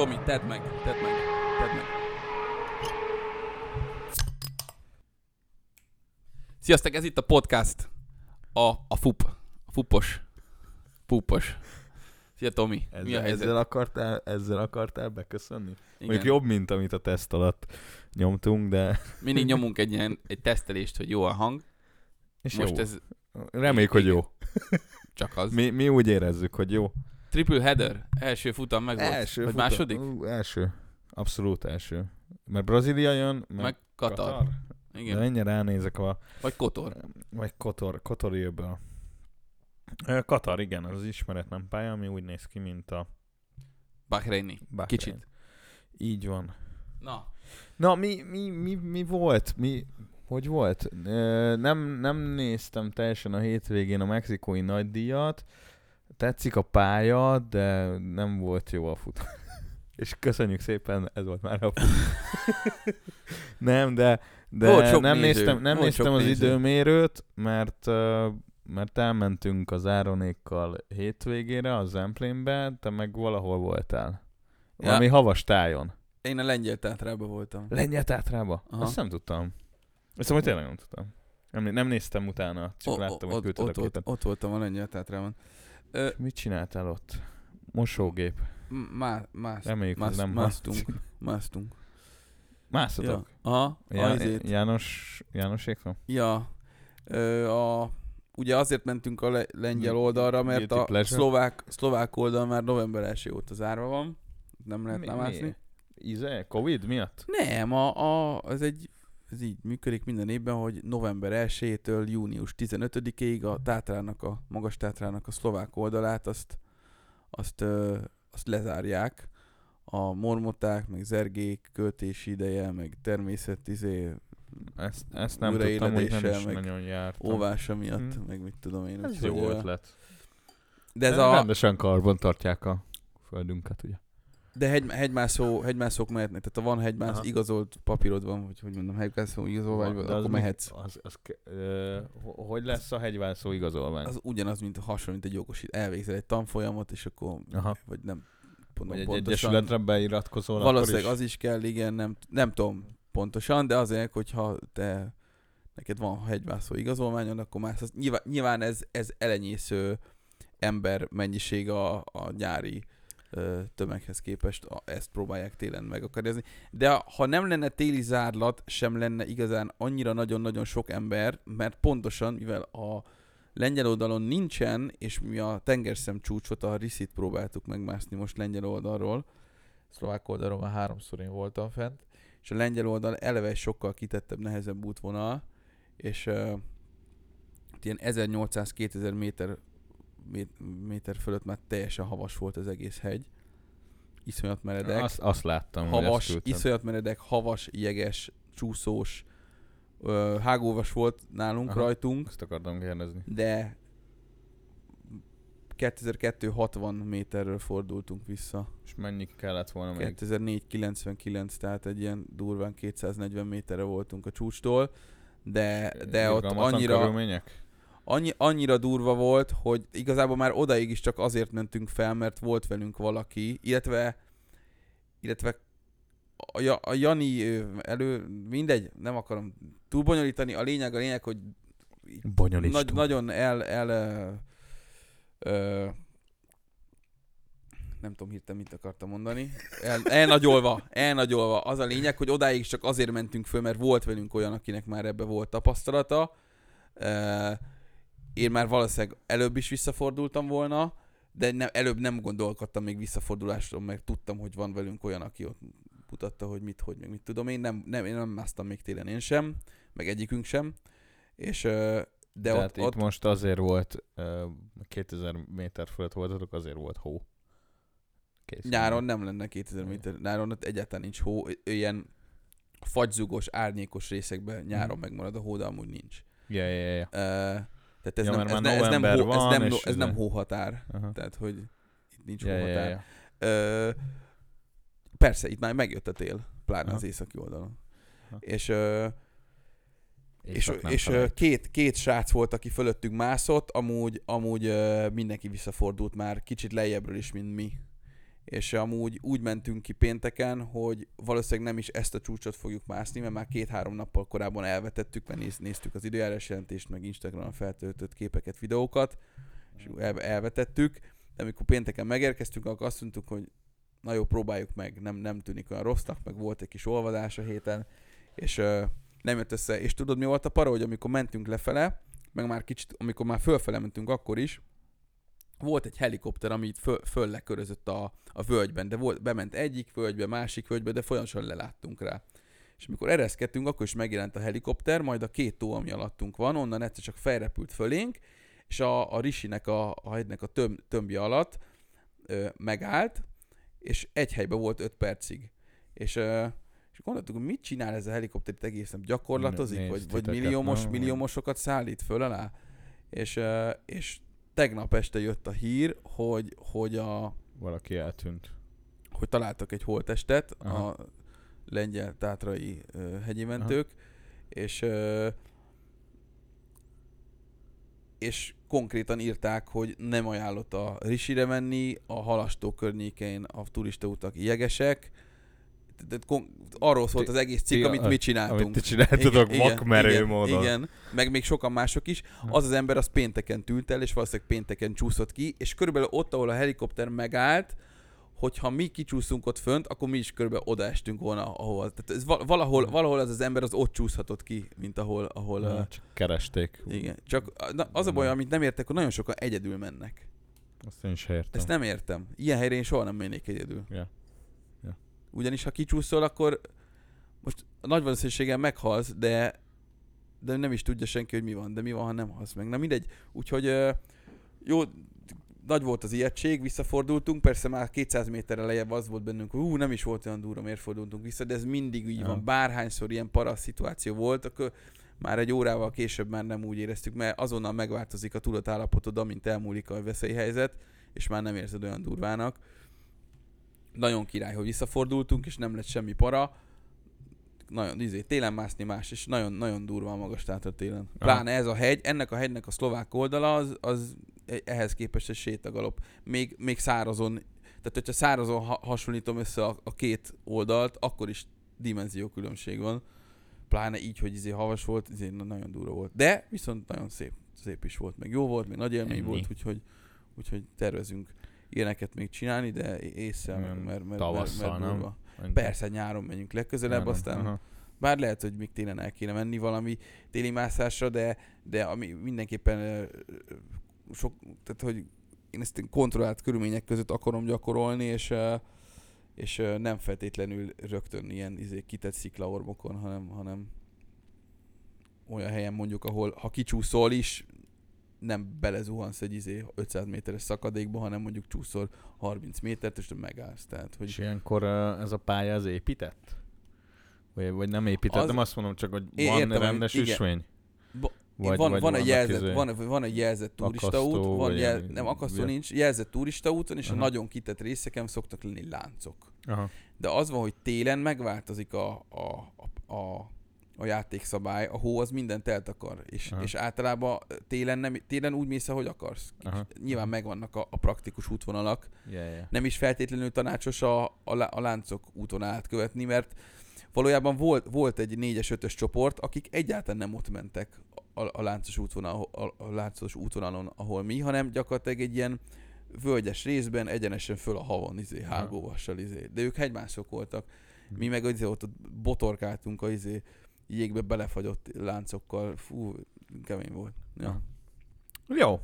Tomi, tedd meg, tedd meg, tedd meg. Sziasztok, ez itt a podcast. A, a FUP. A FUPos. Púpos. Szia Tomi, Ezzel, mi a helyzet? ezzel, akartál, ezzel akartál beköszönni? Igen. Mondjuk jobb, mint amit a teszt alatt nyomtunk, de... Mindig nyomunk egy ilyen egy tesztelést, hogy jó a hang. És Most jó. ez Reméljük, hogy jó. csak az. Mi, mi úgy érezzük, hogy jó. Triple header, első futam meg volt. Első Vagy futam- második? Ú, első. Abszolút első. Mert Brazília jön, meg, Meg Katar. Katar. Igen. De ennyire ránézek a... Vagy Kotor. Vagy Kotor, Kotori öböl. Ö, Katar, igen, az ismeretlen pálya, ami úgy néz ki, mint a Bahreini. Bahrein. Kicsit. Így van. Na, Na, mi, mi, mi, mi volt? Mi, hogy volt? Nem, nem néztem teljesen a hétvégén a mexikói nagydíjat. Tetszik a pálya, de nem volt jó a fut. És köszönjük szépen, ez volt már a fut. nem, de, de nem néző, néztem, nem volt néztem az néző. időmérőt, mert mert elmentünk az Áronékkal hétvégére a Zemplénbe, te meg valahol voltál. Ja. Valami havas tájon. én a lengyel teátrában voltam. Lengyel tátrába? Aha. Azt nem tudtam. Azt hogy tényleg nem tudtam. Nem, nem néztem utána, csak O- láttam, hogy ott, küldted a ott, képet. ott voltam a lengyel teátrában. Ö, Mit csináltál ott? Mosógép. má, mász, Reméljük, mász, nem másztunk. Másztunk. Mászotok? Ja. Aha, Ja. a izét. János, Jánosékra? Ja. Ö, a, ugye azért mentünk a le- lengyel oldalra, mert guilty a pleasure? szlovák, szlovák oldal már november 1 óta zárva van. Nem lehet Mi- mászni. mi? Íze? Covid miatt? Nem, a, a, az egy, ez így működik minden évben, hogy november 1-től június 15-ig a Tátrának, a magas Tátrának a szlovák oldalát azt, azt, ö, azt lezárják. A mormoták, meg zergék, költési ideje, meg természet izé, Ezt, ezt nem tudtam, hogy nem is meg nagyon jártam. óvása miatt, Hm. meg mit tudom én. Ez jó ötlet. De ez De a, Rendesen karban tartják a földünket, ugye? De hegy, hegymászó, hegymászók mehetnek, tehát ha van hegymász, Aha. igazolt papírod van, vagy hogy mondom, hegymászó igazolvány, van, akkor mi- mehetsz. Az, az, ö, ho- hogy lesz a hegyvászó igazolvány? Az ugyanaz, mint hasonló, mint egy jogosít. Elvégzel egy tanfolyamot, és akkor, Aha. vagy nem tudom Vagy egy pontosan. egyesületre beiratkozol, Valószínűleg akkor az is kell, igen, nem, nem tudom pontosan, de azért, hogyha te neked van hegymászó igazolványod, akkor már nyilván, nyilván ez, ez elenyésző ember mennyiség a, a nyári tömeghez képest, ezt próbálják télen megakadályozni. De ha nem lenne téli zárlat, sem lenne igazán annyira nagyon-nagyon sok ember, mert pontosan, mivel a lengyel oldalon nincsen, és mi a tengerszem csúcsot, a Riszit próbáltuk megmászni most lengyel oldalról, szlovák oldalról már háromszor én voltam fent, és a lengyel oldal eleve sokkal kitettebb, nehezebb útvonal, és uh, ilyen 1800-2000 méter, mé- méter fölött már teljesen havas volt az egész hegy. Iszonyat meredek. Azt, azt láttam, hogy havas, küldted. iszonyat meredek, havas, jeges, csúszós, ö, hágóvas volt nálunk, Aha. rajtunk, Ezt akartam kérdezni. de 2260 méterről fordultunk vissza. És mennyi kellett volna még? 2004-99, tehát egy ilyen durván 240 méterre voltunk a csúcstól, de, de ott annyira, Körülmények? Annyi, annyira durva volt, hogy igazából már odaig is csak azért mentünk fel, mert volt velünk valaki, illetve illetve a, Ja- a Jani elő, mindegy, nem akarom túlbonyolítani, a lényeg a lényeg, hogy Bonyolítsd. nagy, nagyon el, el ö, ö, nem tudom hirtelen mit akartam mondani. El, elnagyolva, elnagyolva. Az a lényeg, hogy odáig csak azért mentünk föl, mert volt velünk olyan, akinek már ebbe volt tapasztalata. Ö, Én már valószínűleg előbb is visszafordultam volna, de nem, előbb nem gondolkodtam még visszafordulásról, mert tudtam, hogy van velünk olyan, aki ott mutatta, hogy mit, hogy meg mit tudom. Én nem, nem, én nem másztam még télen én sem, meg egyikünk sem. És de Tehát ott, itt ott most azért volt, uh, 2000 méter fölött voltatok, azért volt hó. Kész. Nyáron nem lenne 2000 méter, nyáron ott egyáltalán nincs hó, ilyen fagyzugos, árnyékos részekben nyáron Mhm. megmarad a hó, de amúgy nincs. Ja, ja, ja. Tehát ez, Ja, nem, ez, ne, ez, nem, hó, ez, nem, ez nem hóhatár. Aha. Tehát, hogy itt nincs Ja, ja, hóhatár. ja. Ö, persze, itt már megjött a tél, pláne Aha. az északi oldalon. Aha. És, ö, és, és két, két srác volt, aki fölöttünk mászott, amúgy, amúgy mindenki visszafordult már kicsit lejjebbről is, mint mi. És amúgy úgy mentünk ki pénteken, hogy valószínűleg nem is ezt a csúcsot fogjuk mászni, mert már két-három nappal korábban elvetettük, mert néz, néztük az időjárás jelentést, meg Instagramon feltöltött képeket, videókat, és el, elvetettük, de amikor pénteken megérkeztünk, akkor azt mondtuk, hogy na jó, próbáljuk meg, nem, nem tűnik olyan rossznak, meg volt egy kis olvadás a héten, és uh, nem jött össze. És tudod, mi volt a para, hogy amikor mentünk lefele, meg már kicsit, amikor már fölfele mentünk akkor is, volt egy helikopter, ami itt föl, föl lekörözött a, a völgyben, de volt, bement egyik völgybe, másik völgybe, de folyamatosan leláttunk rá. És amikor ereszkedtünk, akkor is megjelent a helikopter, majd a két tó, ami alattunk van, onnan egyszer csak felrepült fölénk, és a, a Risinek a, a hegynek a töm, tömbje alatt ö, megállt, és egy helyben volt öt percig. És, ö, és gondoltuk, hogy mit csinál ez a helikopter itt egészen gyakorlatozik, vagy, vagy milliómos, milliómosokat szállít föl alá. És, és tegnap este jött a hír, hogy, hogy a... Valaki eltűnt. Hogy találtak egy holtestet Aha. a lengyel tátrai ö, hegyi mentők, Aha. és ö, és konkrétan írták, hogy nem ajánlott a Risire menni, a halastó környékén a turistautak jegesek, arról szólt az egész cikk, amit mi csináltunk. Amit ti csináltatok vakmerő igen, módon. Igen, meg még sokan mások is. Az az ember az pénteken tűnt el, és valószínűleg pénteken csúszott ki, és körülbelül ott, ahol a helikopter megállt, hogyha mi kicsúszunk ott fönt, akkor mi is körülbelül odaestünk volna, ahol. Tehát ez valahol, valahol az az ember az ott csúszhatott ki, mint ahol... ahol ja, uh, csak keresték. Igen. Csak na, az a baj, amit nem értek, hogy nagyon sokan egyedül mennek. Azt én is értem. Ezt nem értem. Ilyen helyre én soha nem mennék egyedül. Ja. Ugyanis ha kicsúszol, akkor most nagy valószínűséggel meghalsz, de de nem is tudja senki, hogy mi van. De mi van, ha nem halsz meg. Na mindegy. Úgyhogy jó, nagy volt az ijegység, visszafordultunk, persze már 200 méterre lejjebb az volt bennünk, hogy hú, nem is volt olyan durva, miért fordultunk vissza, de ez mindig így ja. van. Bárhányszor ilyen parasz szituáció volt, akkor már egy órával később már nem úgy éreztük, mert azonnal megváltozik a tudatállapotod, amint elmúlik a veszélyhelyzet, és már nem érzed olyan durvának. Nagyon király, hogy visszafordultunk, és nem lett semmi para. Nagyon, izé, télen mászni más, és nagyon, nagyon durva a magas tátra télen. Pláne ez a hegy, ennek a hegynek a szlovák oldala, az, az ehhez képest egy sétagalop. Még, még szárazon, tehát hogyha szárazon ha- hasonlítom össze a, a két oldalt, akkor is dimenzió különbség van. Pláne így, hogy izé havas volt, izé nagyon durva volt. De viszont nagyon szép, szép is volt, meg jó volt, még nagy élmény Ennyi. volt, úgyhogy, úgyhogy tervezünk ilyeneket még csinálni, de észre, mert, mert, mert, Tavasszal, mert, mert nem? Persze, nyáron megyünk legközelebb, aztán aha. bár lehet, hogy még télen el kéne menni valami téli mászásra, de, de ami mindenképpen sok, tehát hogy én ezt kontrollált körülmények között akarom gyakorolni, és, és nem feltétlenül rögtön ilyen izé, kitett sziklaormokon, hanem, hanem olyan helyen mondjuk, ahol ha kicsúszol is, nem belezuhansz egy izé 500 méteres szakadékba, hanem mondjuk csúszol 30 métert, és megállsz. Tehát, hogy... És ilyenkor ez a pálya az épített? Vagy, vagy nem épített, az... nem azt mondom csak, hogy van értem, rendes igen. üsvény? Vagy, van, vagy van, egy jelzett, izé van, van egy jelzett turistaút, van jel, nem akasztó nincs, jelzett turistaúton, és Aha. a nagyon kitett részeken szoktak lenni láncok. Aha. De az van, hogy télen megváltozik a, a, a, a, a játékszabály, a hó az mindent eltakar, és, és általában télen, nem, télen úgy mész, ahogy akarsz. Aha. Nyilván megvannak a, a praktikus útvonalak. Yeah, yeah. Nem is feltétlenül tanácsos a, a, a láncok úton átkövetni, mert valójában volt, volt egy 4-es, 5-ös csoport, akik egyáltalán nem ott mentek a, a láncos, útvonal, a, a láncos útvonalon, ahol mi, hanem gyakorlatilag egy ilyen völgyes részben egyenesen föl a havon, izé, hágóvassal, izé. De ők hegymászok voltak. Mi meg izé, ott, ott botorkáltunk a izé, jégbe belefagyott láncokkal. Fú, kemény volt. Ja. Jó.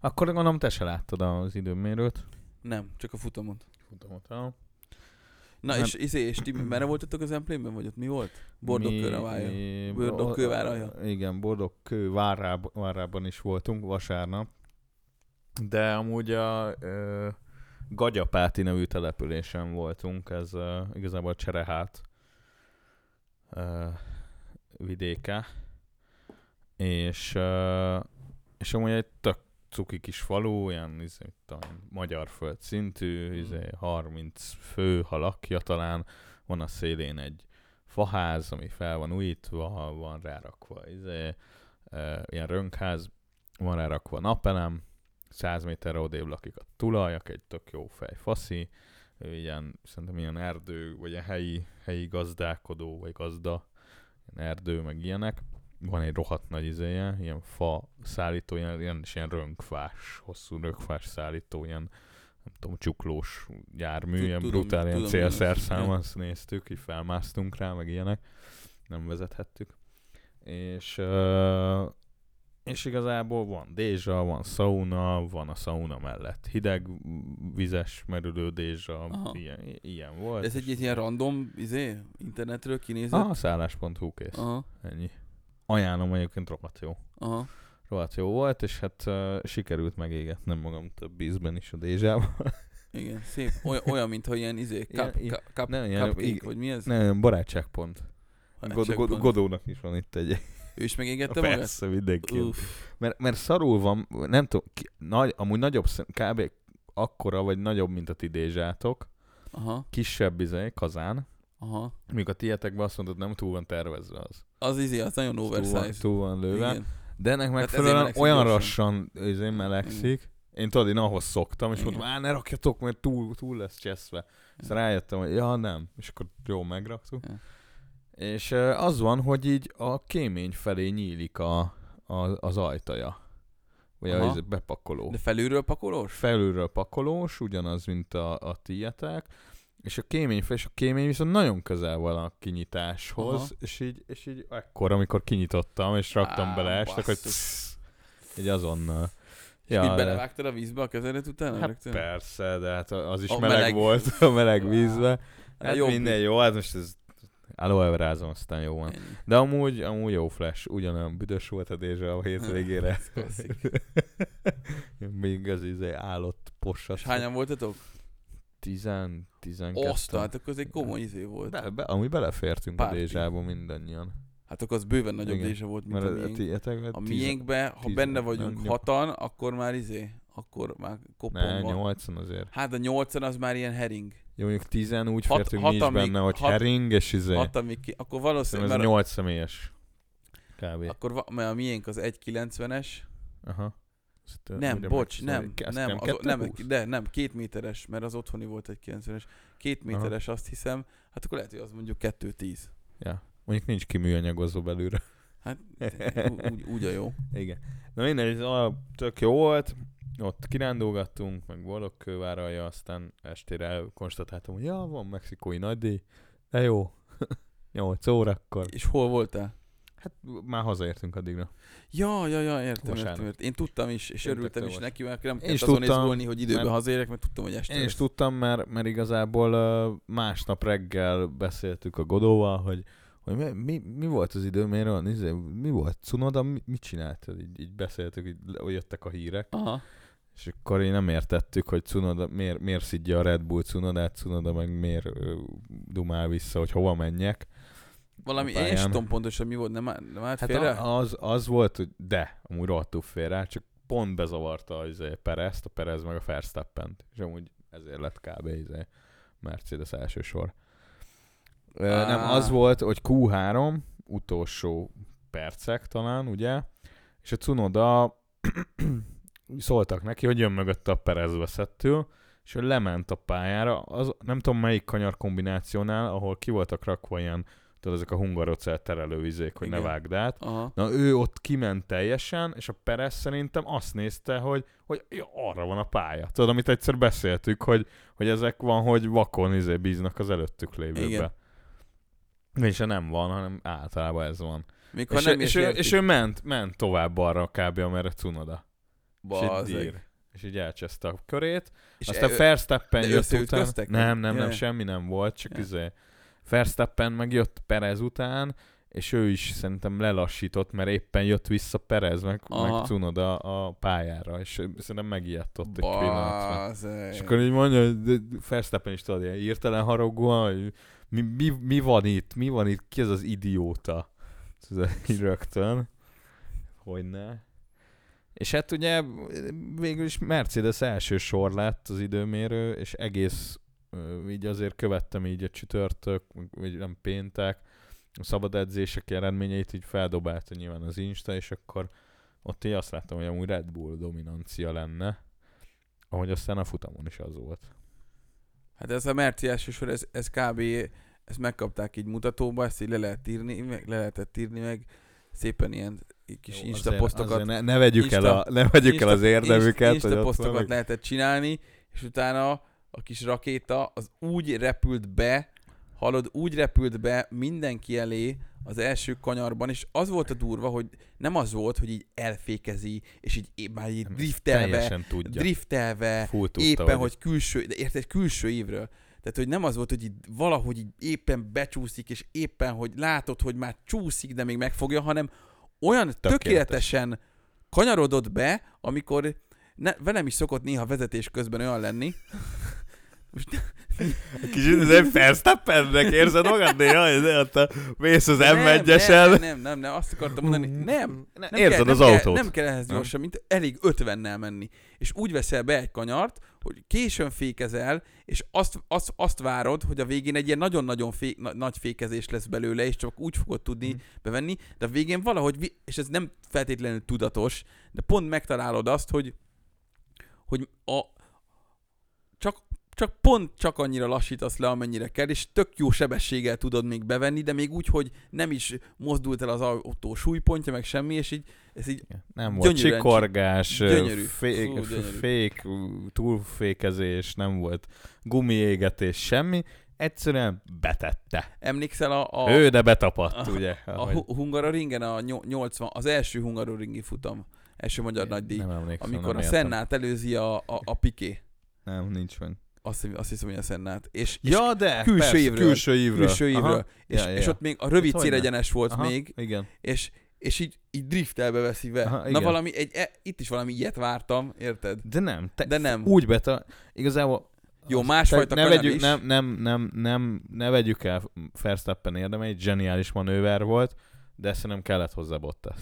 Akkor gondolom te se láttad az időmérőt. Nem, csak a futamot. Futamot, ja. Na nem. és, izé, és ti merre voltatok az emplénben, vagy ott mi volt? Bordogkőváraja. Bordogkőváraja. Igen, Bordogkő várában, várában is voltunk vasárnap. De amúgy a ö, Gagyapáti nevű településen voltunk, ez ö, igazából a Cserehát vidéke. És, és amúgy egy tök cuki kis falu, ilyen izé, magyar föld szintű, mm. izé, 30 fő, ha lakja talán, van a szélén egy faház, ami fel van újítva, van rárakva izé, e, ilyen rönkház, van rárakva napelem, 100 méterre odébb lakik a tulajak, egy tök jó fej faszi, ilyen, szerintem ilyen erdő, vagy ilyen helyi, helyi gazdálkodó, vagy gazda, ilyen erdő, meg ilyenek. Van egy rohadt nagy izéje, ilyen fa szállító, ilyen, ilyen, és ilyen rönkfás, hosszú rönkfás szállító, ilyen nem tudom, csuklós jármű, Tud- ilyen tudom, brutál, ilyen tudom, célszerszám, igen. azt néztük, így felmásztunk rá, meg ilyenek. Nem vezethettük. És, és igazából van dézsa, van sauna, van a sauna mellett hideg vizes merülő dézsa, Aha. ilyen, ilyen volt. De ez egy ilyen random, izé, internetről kinézett? Ah, szállás.hu kész. Aha, Ennyi. Ajánlom egyébként rohadt jó. aha. Rohadt jó volt, és hát uh, sikerült megégetnem magam több ízben is a dézsában. Igen, szép. Olyan, olyan mintha ilyen izé, cup, ilyen- cup, nem, ilyen- cupcake, vagy mi ez? Nem, barátságpont. God, God, Barátságban. Godónak is van itt egy. Ő is megégette magát? Persze, mindenki. Mert, mert szarul van, nem tudom, ki, nagy, amúgy nagyobb, kb. akkora, vagy nagyobb, mint a ti dézsátok. Aha, Kisebb izé, kazán. aha. Míg a tietekben azt mondod, nem túl van tervezve az. Az izé, az nagyon Túl van, oversize. túl van lőve. Igen. De ennek megfelelően melegszik olyan lassan izé, melegszik. Én tudod, én ahhoz szoktam, és Igen. mondtam, á, ne rakjatok, mert túl, túl lesz cseszve. Aztán rájöttem, hogy ja, nem. És akkor jó, megraktuk. Ja. És az van, hogy így a kémény felé nyílik a, a, az ajtaja. Vagy Aha. izé, bepakoló. De felülről pakolós? Felülről pakolós, ugyanaz, mint a, a tietek. És a kémény fel, és a kémény viszont nagyon közel van a kinyitáshoz, Aha. és így, és így ekkor, amikor kinyitottam, és raktam Á, bele estek, hogy csz, így azonnal. Ja, így belevágtad a vízbe a kezedet utána? Hát rögtön? persze, de hát az is A meleg, meleg. volt a meleg vízbe. Hát Hát jobb. minden jó, hát most ez aloe verázom, aztán jó van. De amúgy, amúgy jó flash, ugyanolyan büdös volt a dézsa a hétvégére. Ez klasszik. Még az izé állott possat. És hányan voltatok? 10, 12. Oszta, hát akkor az egy komoly izé volt. Be, be, amúgy belefértünk Party. a dézsába mindannyian. Hát akkor az bőven nagyobb Igen. dése volt, mint Mert a miénk. tietek, A miénkbe, ha tíz- benne vagyunk nem, hatan, akkor már izé, akkor már Ne, kopon van. 8 azért. Hát a nyolcan az már ilyen hering. Jó, mondjuk 10 úgy Hat- fértünk mi is még- benne, hogy hat- hering és izé. Hat, amik ki, akkor valószínűleg, ez mert, 8 személyes. Kb. akkor mert a miénk az 1,90-es. Aha. Azt, Nem, bocs, nem, nem, nem, az, nem, de nem, két méteres, mert az otthoni volt egy 90-es. Két méteres azt hiszem, hát akkor lehet, hogy az mondjuk 2,10. Ja. Mondjuk nincs kiműanyagozva belőle. Hát úgy, úgy a jó. Igen. Na mindegy, ez alap tök jó volt. Ott kirándulgattunk, meg Boldogkőváralja, aztán estére konstatáltam, hogy ja, van mexikói nagydíj, de jó. 8 órakor. És hol voltál? Hát már hazaértünk addigra. Ja, ja, ja, értem, Vasárnap. értem, értem. Én tudtam is, és Péntektől örültem is neki, mert nem kellett azon tudtam, izgulni, hogy időben mert- hazaérek, mert tudtam, hogy este Én is tudtam, mert, mert igazából uh, másnap reggel beszéltük a Godóval, hogy, hogy mi, mi, mi volt az idő, miért olyan, izé, mi volt, Cunoda, mi, mit csinált? Így, így beszéltük, így jöttek a hírek, Aha. És akkor én nem értettük, hogy Cunoda, miért, miért szidja a Red Bull Cunodát, Cunoda meg miért dumál vissza, hogy hova menjek. Valami, én pályán. tudom pontosan mi volt, nem, nem állt Hát félre? az, az volt, hogy de, amúgy rohadtul félre, csak pont bezavarta az Perezt, a Perez meg a verstappen és amúgy ezért lett kb. izé, Mercedes első sor. Ö, Nem, az volt, hogy Q3, utolsó percek talán, ugye, és a Cunoda szóltak neki, hogy jön mögötte a Perez veszettől, és ő lement a pályára, az, nem tudom melyik kanyar kombinációnál, ahol ki voltak rakva ilyen, tudod, ezek a hungarocel terelővizék, hogy Igen. ne vágd át. Aha. Na ő ott kiment teljesen, és a Perez szerintem azt nézte, hogy, hogy ja, arra van a pálya. Tudod, amit egyszer beszéltük, hogy, hogy ezek van, hogy vakon izé bíznak az előttük lévőbe. Igen. És nem van, hanem általában ez van. Ha És, nem ő, és, ő, és ő ment, ment tovább arra kb. amerre Cunoda. Dír. És így elcseszte a körét. És Aztán e- Verstappen jött után. Nem, nem, nem, semmi nem volt, csak izé. Verstappen meg jött Perez után, és ő is szerintem lelassított, mert éppen jött vissza Perez, meg, Aha. meg Cunoda a pályára, és szerintem megijedt ott egy pillanatra. És akkor így mondja, hogy Verstappen is tudod, ilyen írtelen haragúan, hogy mi, mi, mi, van itt, mi van itt, ki ez az idióta? Tudod, így rögtön. Hogyne. És hát ugye végül is Mercedes első sor lett az időmérő, és egész így azért követtem így a csütörtök, vagy nem péntek, a szabad edzések eredményeit így feldobálta nyilván az Insta, és akkor ott így azt láttam, hogy amúgy Red Bull dominancia lenne, ahogy aztán a futamon is az volt. Hát ez a Merci elsősor, ez, ez kb. ezt megkapták így mutatóba, ezt így le lehet írni, meg, le lehetett írni meg, szépen ilyen kis Jó, Insta azért- posztokat, azért ne, ne, vegyük el Insta- a, ne vegyük el az érdemüket. Insta ott posztokat lehetett csinálni, és utána a kis rakéta az úgy repült be, hallod, úgy repült be mindenki elé az első kanyarban, és az volt a durva, hogy nem az volt, hogy így elfékezi, és így már így driftelve, tudja. driftelve, Full tudta, éppen, hogy külső, de érted, külső évről. Tehát, hogy nem az volt, hogy így valahogy így éppen becsúszik, és éppen, hogy látod, hogy már csúszik, de még megfogja, hanem olyan tökéletes. tökéletesen kanyarodott be, amikor ne, velem is szokott néha vezetés közben olyan lenni. Most Kicsit ez egy Verstappennek érzed magad néha, ott a mész az nem, m nem, 1 nem, nem, nem, nem, azt akartam mondani, nem, nem nem érzed kell, az nem autót. Kell, nem kell ehhez Nem? gyorsan, mint elég 50-nel menni. És úgy veszel be egy kanyart, hogy későn fékezel, és azt, azt, azt várod, hogy a végén egy ilyen nagyon-nagyon fé, na, nagy fékezés lesz belőle, és csak úgy fogod tudni Hmm. bevenni, de a végén valahogy, és ez nem feltétlenül tudatos, de pont megtalálod azt, hogy, hogy a, csak, csak pont csak annyira lassítasz le, amennyire kell, és tök jó sebességgel tudod még bevenni, de még úgy, hogy nem is mozdult el az autó súlypontja, meg semmi, és így, ez így Nem volt csikorgás, Gyönyörű. fék, Fú, gyönyörű. fék, túlfékezés, nem volt gumiégetés, semmi. Egyszerűen betette. emlékszel a, a, Ő, de betapadt, a- ugye? a ahogy- Hu- Hungaroringen a nyol- 80, az első Hungaroringi futam, első magyar nagydíj, amikor a. Sennát előzi a, a, a Piqué. Nem, nincs meg. Azt, azt hiszem, hogy a Sennát. És, és Ja, de külső persze, évről. Külső évről. külső évről. Aha. És, Ja, ja, és ott még a rövid hogyne. célegyenes volt Aha, még, Igen. és, és így, így driftelbe veszi be. Aha, Na valami, egy, e, itt is valami ilyet vártam, érted? De nem. Te, De nem. Úgy beta... Igazából... Jó, másfajta ne vegyük, is. nem, nem, nem, nem, ne vegyük el Verstappen érdemeit, zseniális manőver volt, de szerintem kellett hozzá Bottas.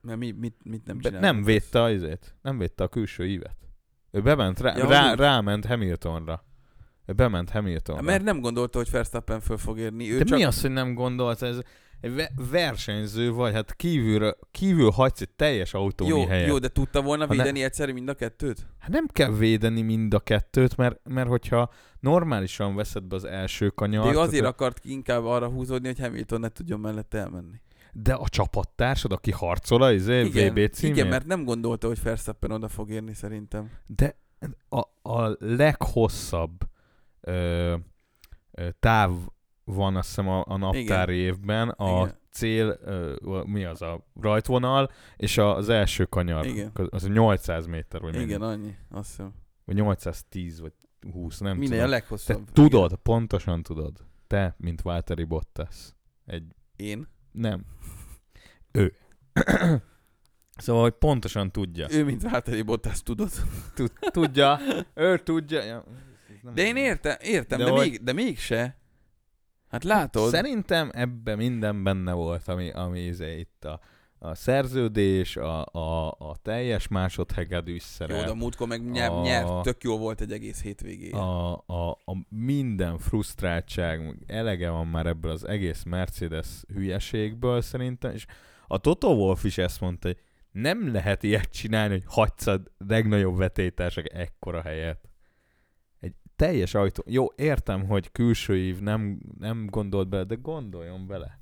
Mert mi, mit, mit nem Be, csinál? nem védte az izét, nem védte a külső ívet. Ő bement, rá, Ja, rá, úgy. ráment Hamiltonra. Ő bement Hamiltonra. Mert nem gondolta, hogy Verstappen föl fog érni. Ő De csak... mi az, hogy nem gondolt? Ez egy ve- versenyző vagy, hát kívülről, kívül hagysz egy teljes autónyi jó, helyet. jó, de tudta volna Ha ne- védeni egyszerű mind a kettőt? Hát nem kell védeni mind a kettőt, mert, mert hogyha normálisan veszed be az első kanyart, De ő azért tehát- akart inkább arra húzódni, hogy Hamilton ne tudjon mellette elmenni. De a csapattársad, aki harcol a izé, VB címért, igen, mert nem gondolta, hogy Verstappen oda fog érni szerintem. de a, a leghosszabb ö, ö, táv van azt hiszem a, a naptári évben, a Igen. cél, ö, mi az a rajtvonal, és a- az első kanyar, Igen. az 800 méter, vagy, Igen, mennyi? annyi, azt hiszem. vagy 810, vagy 20, nem a tudom. Te leghosszabb. tudod, pontosan tudod. Te, mint Valtteri Bottas. Egy, Igen. Én? Nem. Ő. szóval, hogy pontosan tudja. Ő, mint Valtteri Bottas, tudod. Tud, tudja. Ő tudja. Ja, De én értem, értem, De de, hogy- még, de mégse. Hát látod, Szerintem ebben minden benne volt, ami, ami izé itt a, a szerződés, a, a, a teljes másodhegedűs jó, de a szerep, múltkor meg nyert, A- nyert, tök jó volt egy egész hétvégé. a, a, a minden frusztráltság, elege van már ebből az egész Mercedes hülyeségből szerintem, és a Toto Wolff is ezt mondta, hogy nem lehet ilyet csinálni, hogy hagysz a legnagyobb vetétársak ekkora helyet. Egy teljes ajtó. Jó, értem, hogy külső ív nem, nem gondolt bele, de gondoljon bele.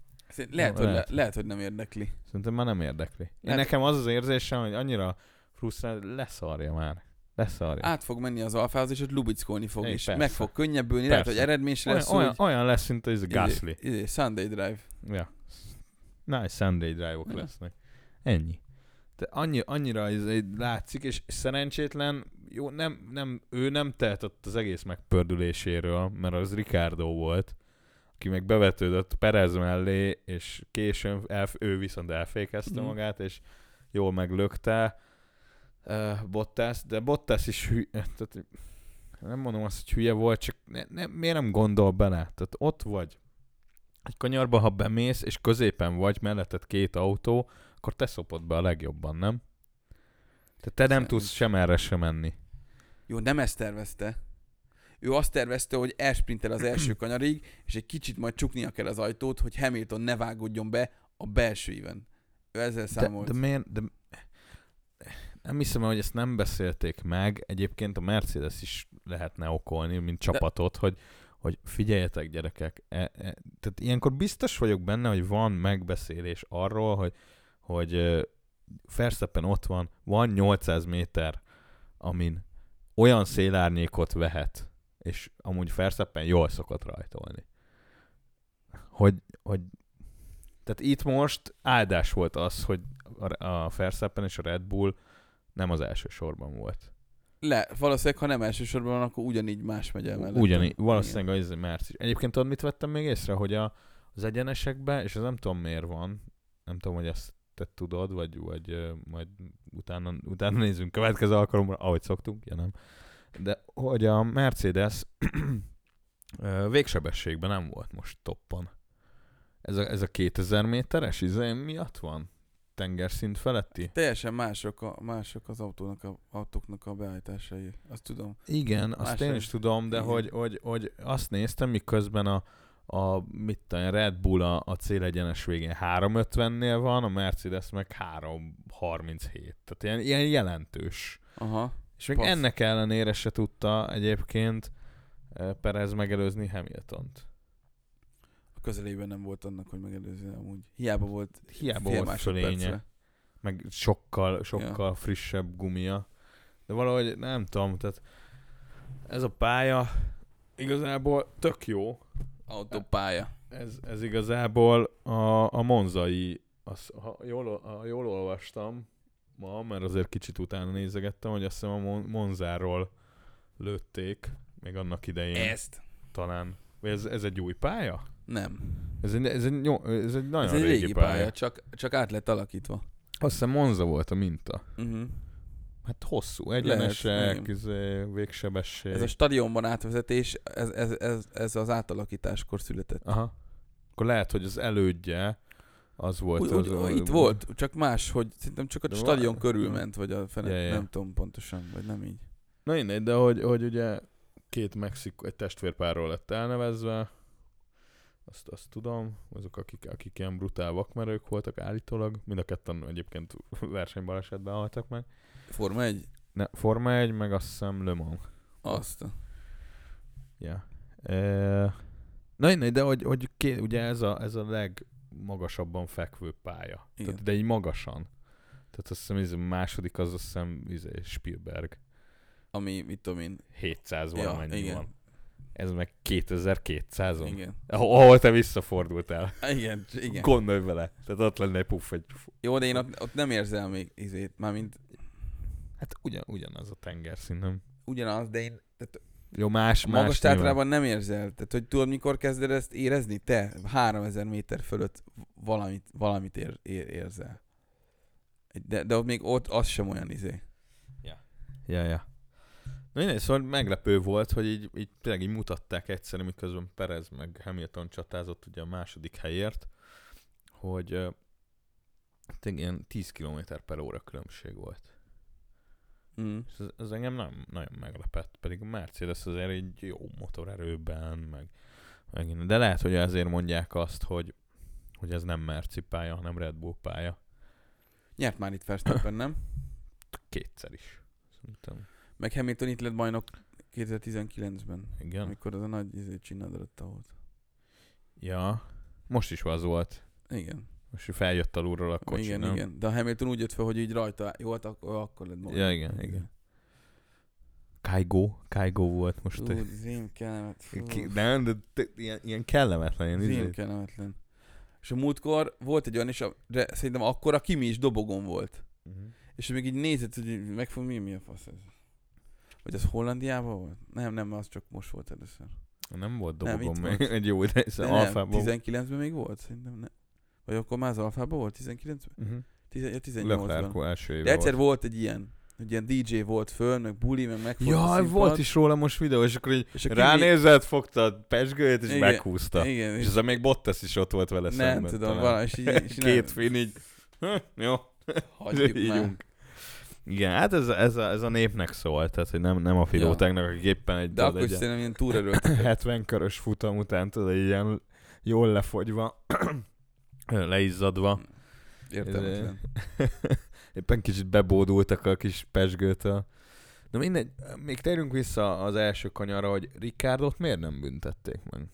Lehet, hogy, le, lehet. lehet, hogy nem érdekli. Szerintem már nem érdekli. Én Lehet- nekem az az érzésem, hogy annyira frusztrál, leszarja már. Leszarja. Át fog menni az alfához, és ott lubickolni fog, és persze. meg fog könnyebbülni. Lehet, Persze. hogy eredményse olyan, lesz, olyan, hogy olyan lesz, mint az Gasly. Izé, izé, Sunday Drive. Ja. Nice Sunday drive-ok Ja. lesznek. Ennyi. De annyi, annyira ez látszik, és szerencsétlen, jó, nem, nem, ő nem tehetett az egész megpördüléséről, mert az Ricardo volt, aki meg bevetődött Perez mellé, és későn elf, ő viszont elfékezte Mhm. magát, és jól meglökte uh, Bottas, de Bottas is hű, tehát nem mondom azt, hogy hülye volt, csak ne, ne, miért nem gondol bele? Tehát ott vagy, egy kanyarba, ha bemész, és középen vagy, melletted két autó, akkor te szopod be a legjobban, nem? Tehát te nem Szerint. tudsz sem erre sem menni. Jó, nem ezt tervezte. Ő azt tervezte, hogy elsprintel az első kanyarig, és egy kicsit majd csuknia kell az ajtót, hogy Hamilton ne vágódjon be a belső íven. Ő ezzel De, számolt. de miért? De, nem hiszem, hogy ezt nem beszélték meg. Egyébként a Mercedes is lehetne okolni, mint csapatot, hogy, hogy figyeljetek gyerekek, e, e, tehát ilyenkor biztos vagyok benne, hogy van megbeszélés arról, hogy, hogy ö, Verstappen ott van, van 800 méter, amin olyan szélárnyékot vehet, és amúgy Verstappen jól szokott rajtolni. Hogy, hogy tehát itt most áldás volt az, hogy a, Verstappen és a Red Bull nem az első sorban volt. Le, valószínűleg, ha nem elsősorban van, akkor ugyanígy más megy el mellette. Ugyanígy, valószínűleg az Merc is. Egyébként tudod, mit vettem még észre, hogy a, az egyenesekben, és ez nem tudom miért van, nem tudom, hogy ezt te tudod, vagy, vagy majd utána, utána nézzünk következő alkalomra, ahogy szoktunk, ja nem. De hogy a Mercedes végsebességben nem volt most toppon. Ez a, ez a 2000 méteres izé miatt van? Tengerszint feletti? Teljesen mások, a, mások az autónak a, autóknak a beállításai. Azt tudom. Igen, azt Más én ez. is tudom, de Igen. hogy, hogy, hogy azt néztem, miközben a, a mit tudom, én, Red Bull a, a célegyenes végén 350-nél van, a Mercedes meg 337. Tehát ilyen, ilyen jelentős. Aha. És még Passz. ennek ellenére se tudta egyébként Perez megelőzni Hamiltont. A közelében nem volt annak, hogy megelőzze amúgy. Hiába volt Hiába fél volt fölénye, meg sokkal, sokkal frissebb gumia. De valahogy nem tudom, tehát ez a pálya igazából tök jó, Autópálya. Ez, ez igazából a, a monzai, az, ha, jól, ha jól olvastam ma, mert azért kicsit utána nézegettem, hogy azt hiszem a Mon- Monzáról lőtték, még annak idején Ezt? talán. Ez, ez egy új pálya? Nem. Ez egy, ez egy, nyom, ez egy nagyon Ez egy régi, régi pálya. pálya, csak, csak át lett alakítva. Azt hiszem Monza volt a minta. Uh-huh. Hát hosszú, egyenesek, izé, végsebesség. Ez a stadionban átvezetés, ez, ez, ez, ez az átalakításkor született. Aha. Akkor lehet, hogy az elődje az volt. Úgy, az, úgy, itt volt, csak más, hogy szerintem csak a De stadion va- körül ment, vagy a fene, Ja, ja. nem tudom pontosan, vagy nem így. Na mindegy, de hogy, hogy ugye két Mexikó, egy testvérpárról lett elnevezve, azt, azt tudom, azok, akik, akik ilyen brutál vakmerők voltak állítólag, mind a ketten egyébként versenybalesetben haltak meg. Forma 1? Ne, Forma 1, meg azt hiszem Le Mans. Azt. Ja. E, na mindegy, de hogy, hogy ké, ugye ez a, ez a legmagasabban fekvő pálya. Igen. Tehát, de így magasan. Tehát azt hiszem, ez a második az azt hiszem izé, Spielberg. Ami, mit tudom én. 700 Ja, valamennyi igen. van. Ez meg 2200-on. Igen. Ahol te visszafordultál. Igen, igen. Gondolj vele. Tehát ott lenne egy puff, egy... Jó, de én ott, ott nem érzel még izét, mármint Hát ugyan, ugyanaz a tengerszín, nem? ugyanaz, de én tehát Jó, más, a más magas tátrában nem érzel. Tehát, hogy tudod, mikor kezded ezt érezni? Te 3000 méter fölött valamit, valamit ér, ér, érzel. De, de ott még ott az sem olyan izé. Ja, ja. Na mindegy, szóval meglepő volt, hogy így, így tényleg így mutatták egyszer, miközben Perez meg Hamilton csatázott ugye a második helyért, hogy uh, tényleg ilyen 10 km per óra különbség volt. Mm. És ez, ez engem nem nagyon meglepett, pedig a Mercedes azért egy jó motorerőben, meg, meg de lehet, hogy ezért mondják azt, hogy, hogy ez nem Merci pálya, hanem Red Bull pálya. Nyert már itt Verstappen, nem? Kétszer is. Szerintem. Meg Hamilton itt lett bajnok 2019-ben. Igen. Amikor az a nagy izé, csinadrötta volt. Ja. Most is az volt. Igen. Most hogy feljött alulról a kocsi, igen, nem? igen. De a Hamilton úgy jött fel, hogy így rajta volt, akkor, akkor lett bajnok. Ja, igen, igen. Kaigo, Kaigo volt most. Ú, zém kellemet. fú. Ki, nem, de te, ilyen, ilyen kellemetlen, ilyen Zém izé. kellemetlen. És a múltkor volt egy olyan, és a, de szerintem akkor a Kimi is dobogon volt. Mhm. És még így nézett, hogy megfog, mi, mi a fasz ez? Vagy az Hollandiában volt? Nem, nem, az csak most volt először. Nem volt dobogon még egy jó ideje, De szóval alfában. 19-ben még volt, szerintem nem. Vagy akkor már az alfában volt, 19-ben? Uh-huh. Tizen- ja, 18-ban. Leclerc első éve De egyszer volt. volt egy ilyen, hogy ilyen DJ volt föl, meg buli, meg megfogta a Jaj, volt is róla most videó, és akkor így és ránézett, fogta a pesgőjét, és Igen, meghúzta. Igen, És és ezzel még Bottas is ott volt vele nem szemben. tudom, talán. valami, és így, és nem- Két fin így. Hm, jó, hagyjuk már. ígyunk. Igen, hát ez, ez, a, ez a népnek szól, tehát hogy nem, nem a pilótáknak, akik éppen egy, De akkor egy szerintem ilyen túrerőlt. 70 körös futam után, tudod, ilyen jól lefogyva, leizzadva. Értelmetlen. éppen kicsit bebódultak a kis pesgőtől. Na mindegy, még térjünk vissza az első kanyarra, hogy Ricardot miért nem büntették meg?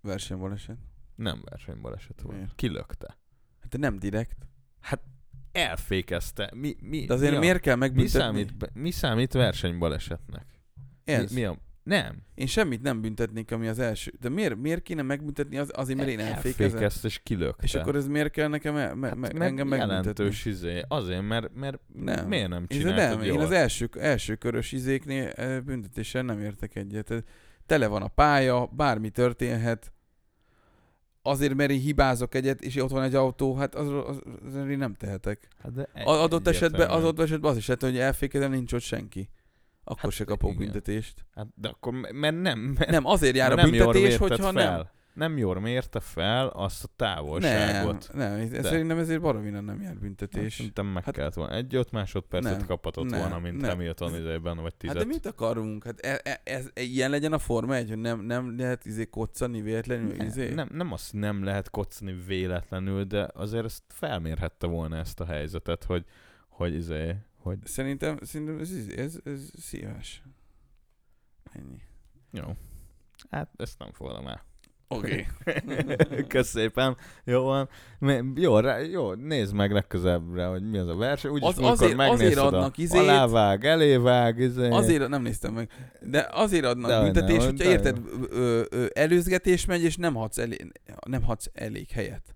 Versenybaleset. Nem versenybaleset volt. Miért? Kilökte. Hát de nem direkt. Elfékezte. Mi, mi, De azért mi, a- miért kell mi, megbüntetni? számít, be- mi számít versenybalesetnek? Ez. Mi, mi a... Nem. Én semmit nem büntetnék, ami az első. De miért, miért kéne megbüntetni az, azért, mert én elfékezem? Elfékezte és kilökte. És akkor ez miért kell nekem el, me, hát, me, engem jelentős izé. Azért, mert, mert Nem. miért nem Én, csináltad nem, jól? én az első, első körös izéknél eh, büntetéssel nem értek egyet. Tele van a pálya, bármi történhet. Azért, mert én hibázok egyet, és ott van egy autó, hát az, az, az, az én nem tehetek. Hát de A- Adott esetben, adott esetben az is lehet, hogy elfékezem, nincs ott senki. Akkor Hát se kapok igen. büntetést. Hát, de akkor, mert nem, mert Nem, azért jár a nem büntetés, hogyha fel. nem. Nem jól mérte fel azt a Nem, távolságot. nem, ez, De. szerintem ezért baromira nem jár Hát büntetés. Szerintem meg Hát- kellett volna. Egy-öt másodpercet Nem, kaphatott nem, volna, mint nem. Hamilton izében, vagy Hát tizet. de mit akarunk? Hát e, e, ez, e, ilyen legyen a Forma 1, hogy nem, nem lehet izé koccani véletlenül? Izé? nem, nem, nem azt nem lehet kocni véletlenül, de azért ezt felmérhette volna ezt a helyzetet, hogy, hogy izé, hogy Szerintem, szerintem ez, ez, ez szívás. Ennyi. jó. Hát ezt nem fogadom el. Oké. Kösz szépen. Jó van. Jó, rá, jó, nézd meg legközelebbre, hogy mi az a verseny. Úgyis Az- azért- azért adnak izét. Alávág, elévág, izé. Azért nem néztem meg. De azért adnak De, büntetés, hogyha de érted, ö, ö, előzgetés megy, és nem hadsz, elé, nem hadsz elég helyet.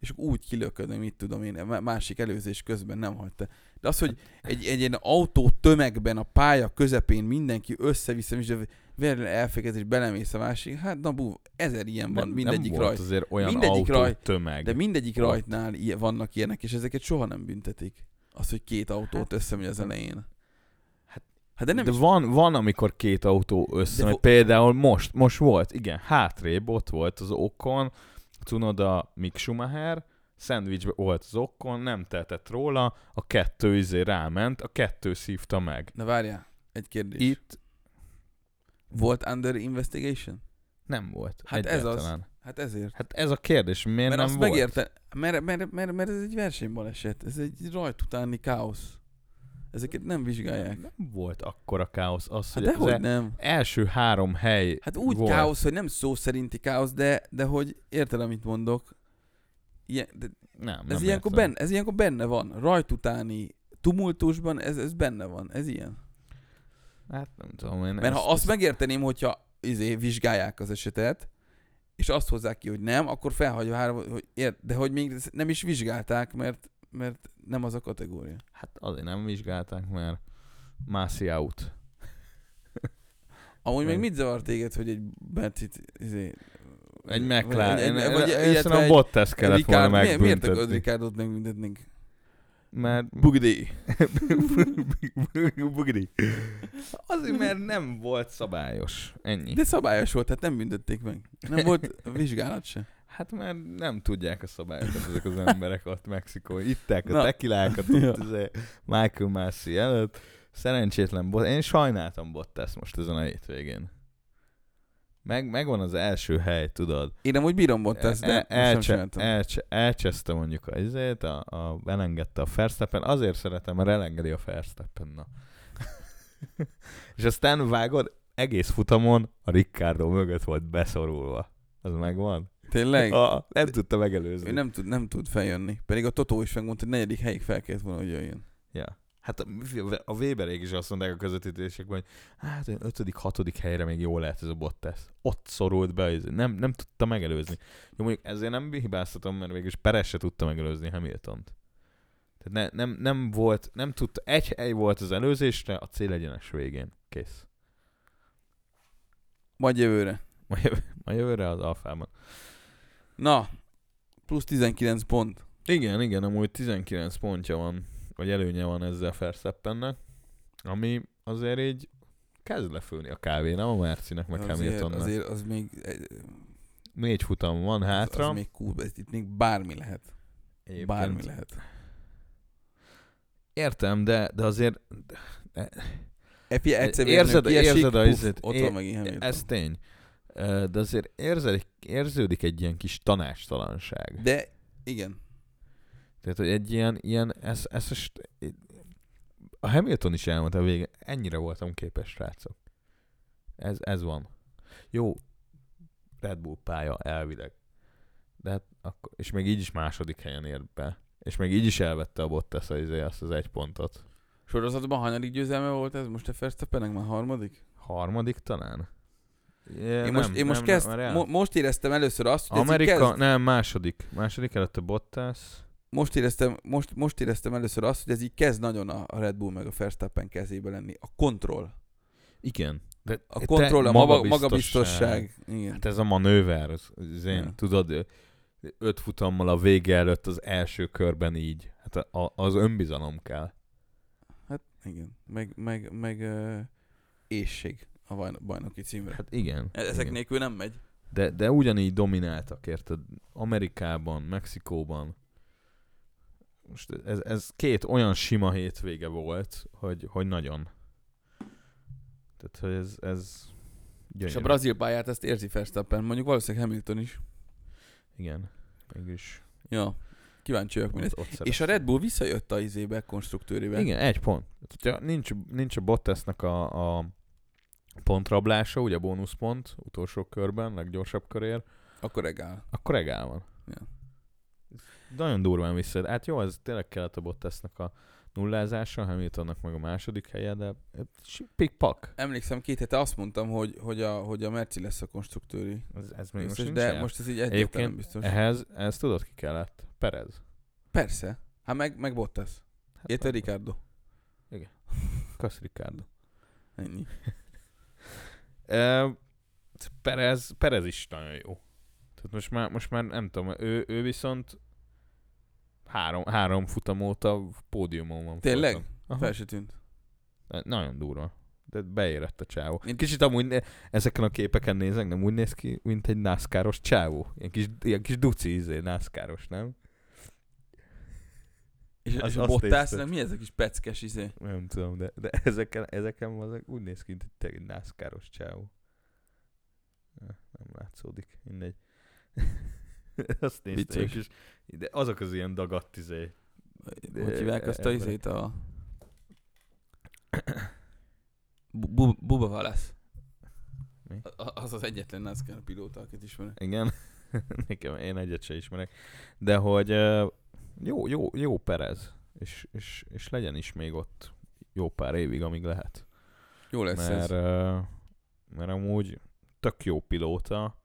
És úgy kilököd, hogy mit tudom én, má- másik előzés közben nem hagyta. De az, hogy egy, egy ilyen autó tömegben a pálya közepén mindenki össze-vissza, és véletlenül elfékez, és belemész a másik, hát na bú, ezer ilyen van, nem, mindegyik nem rajt. azért olyan mindegyik autó rajt, tömeg. De mindegyik rajtnál ilyen, vannak ilyenek, és ezeket soha nem büntetik. Az, hogy két autót Hát- összemegy az elején. Hát- hát de nem de is van, van, amikor két autó össze, ho- például most, most volt, igen, hátrébb ott volt az Okon, Cunoda, Mick Schumacher, szendvicsbe volt az Okon, nem tehetett róla, a kettő izé ráment, a kettő szívta meg. Na várjál, egy kérdés. Itt Volt under investigation? nem volt. Hát ez az. egyáltalán. Hát ezért. Hát ez a kérdés, miért mert nem azt volt? megérte, mert, mert, mert, mert, ez egy versenybaleset, ez egy rajt utáni káosz. Ezeket nem vizsgálják. Nem volt akkora káosz az, Hát hogy az dehogy e- nem. első három hely Hát úgy volt. káosz, hogy nem szó szerinti káosz, de, de hogy érted, amit mondok? Ilyen, de Nem, ez, nem ilyenkor értem. benne, ez ilyenkor benne van. Rajt utáni tumultusban ez, ez benne van. Ez ilyen. Hát nem tudom én. Mert ezt- ha azt ezt- megérteném, hogyha izé, vizsgálják az esetet, és azt hozzák ki, hogy nem, akkor felhagyja három, hogy de hogy még nem is vizsgálták, mert, mert nem az a kategória. Hát azért nem vizsgálták, mert Mászi out. Amúgy Meg- mit zavar téged, hogy egy Bentit, izé, Egy vagy McLaren. vagy- én illetve egy Bottas kellett volna Ricard, miért, akarod megbüntetni. Ricardot megbüntetnénk? Mert Bugdi. Bugri. Azért, mert nem volt szabályos. Ennyi. De szabályos volt, tehát nem büntették meg. Nem volt vizsgálat se. Hát mert nem tudják a szabályokat ezek az emberek ott Mexikó. Itták a Na. tekilákat ott izé, Michael Massey előtt. Szerencsétlen bot. Én sajnáltam Bottas most ezen a hétvégén. Meg, megvan az első hely, tudod. Én amúgy bírom Bottas, de El- most elcse, elcse, elcseszte mondjuk a izét, a, a, elengedte a Verstappen, azért szeretem, mert elengedi a Verstappen, na. És aztán vágod, egész futamon a Ricardo mögött volt beszorulva. Az megvan? Tényleg? A, nem tudta megelőzni. Ő nem tud, nem tud feljönni. Pedig a Totó is megmondta, hogy negyedik helyig fel kellett volna, hogy jöjjön. Ja. Hát a, Weberék is azt mondták a közvetítésekben, hogy hát ötödik, hatodik helyre még jó lehet ez a Bottas. Ott szorult be, nem, nem tudta megelőzni. Jó, mondjuk ezért nem hibáztatom, mert végülis Perez se tudta megelőzni Hamiltont. Tehát ne, nem, nem volt, nem tudta, egy hely volt az előzésre, a célegyenes végén. Kész. Majd jövőre. Majd, jövő, majd jövőre az alfában. Na, plusz 19 pont. Igen, igen, amúgy 19 pontja van, vagy előnye van ezzel Verstappennek, ami azért így kezd lefőni a kávé, nem a Mercinek, meg azért, Hamiltonnak. azért az még, Négy futam van az, hátra. az még cool, ez itt még bármi lehet. Egyébként Bármi lehet. Értem, de, de azért Epi egyszer Érzed- kiesik, érzed a izét- ott van megint Hamilton. ez tény. De azért érzed, érződik egy ilyen kis tanástalanság. De igen. Tehát, hogy egy ilyen, ilyen ez, ez, ez, a Hamilton is elmondta a végén, ennyire voltam képes, srácok. Ez, ez van. Jó, Red Bull pálya elvileg. De hát akkor, és még így is második helyen ért be. És még így is elvette a Bottas az, azt az egy pontot. Sorozatban hanyadik győzelme volt ez? Most a Verstappennek már harmadik? Harmadik talán? Yeah, én most, én most, kezd, mo- most éreztem először azt, hogy Amerika, ez kezd... nem, második. Második előtt a Bottas. Most éreztem, most, most éreztem először azt, hogy ez így kezd nagyon a Red Bull meg a Verstappen kezébe lenni. A kontroll. Igen. De a kontroll, a magabiztosság. magabiztosság. Igen. Hát ez a manőver, az, az én, ja. tudod, öt futammal a vége előtt az első körben így. Hát a, az önbizalom kell. Hát igen, meg, meg, meg uh, ésség a bajnoki címre. Hát igen. Ezek igen. nélkül nem megy. De, de ugyanígy domináltak, érted? Amerikában, Mexikóban. Most ez, ez két olyan sima hétvége volt, hogy, hogy nagyon. Tehát, hogy ez, ez gyönyörű. És a brazil pályát ezt érzi Verstappen, mondjuk valószínűleg Hamilton is. Igen, mégis. Ja, kíváncsi vagyok ott, ott És a Red Bull visszajött a izébe, konstruktőrébe. Igen, egy pont. Tehát, nincs, nincs a Bottasnak a, a pontrablása, ugye bónuszpont, utolsó körben, leggyorsabb körér. Akkor egál. Akkor egál van. Ja. Nagyon durván vissza. Hát jó, ez tényleg kellett a Bottasnak a nullázása, Hamiltonnak meg a második helye, de pikpak. Emlékszem, két hete azt mondtam, hogy, hogy, a, hogy a Merci lesz a konstruktőri. Ez, ez még most De el. most ez így egyébként biztos. Ehhez, ehhez tudod ki kellett? Perez. Persze. Hát meg, meg Bottas. Hát Érted Ricardo? Igen. Kösz Ricardo. Ennyi. Perez, Perez is nagyon jó. Tehát most már, most már nem tudom, ő, ő viszont három, három futam óta pódiumon van. Tényleg? Fel se tűnt. Nagyon durva. De beérett a csávó. Én kicsit amúgy ezeken a képeken nézek, nem úgy néz ki, mint egy nászkáros csávó. Ilyen kis, ilyen kis duci izé, nászkáros, nem? És, az, és a Bottas, mi ez a kis peckes izé? Nem tudom, de, de ezeken, ezeken az úgy néz ki, mint egy nászkáros csávó. Nem látszódik, mindegy. Azt néztem, és de azok az ilyen dagadt izé. Hogy hívják azt a izét a... Buba lesz. Mi? Az az egyetlen NASCAR pilóta, akit ismerek. Igen. Nekem én egyet se ismerek. De hogy jó, jó, jó Perez. És, és, és legyen is még ott jó pár évig, amíg lehet. Jó lesz mert, ez. Mert amúgy tök jó pilóta.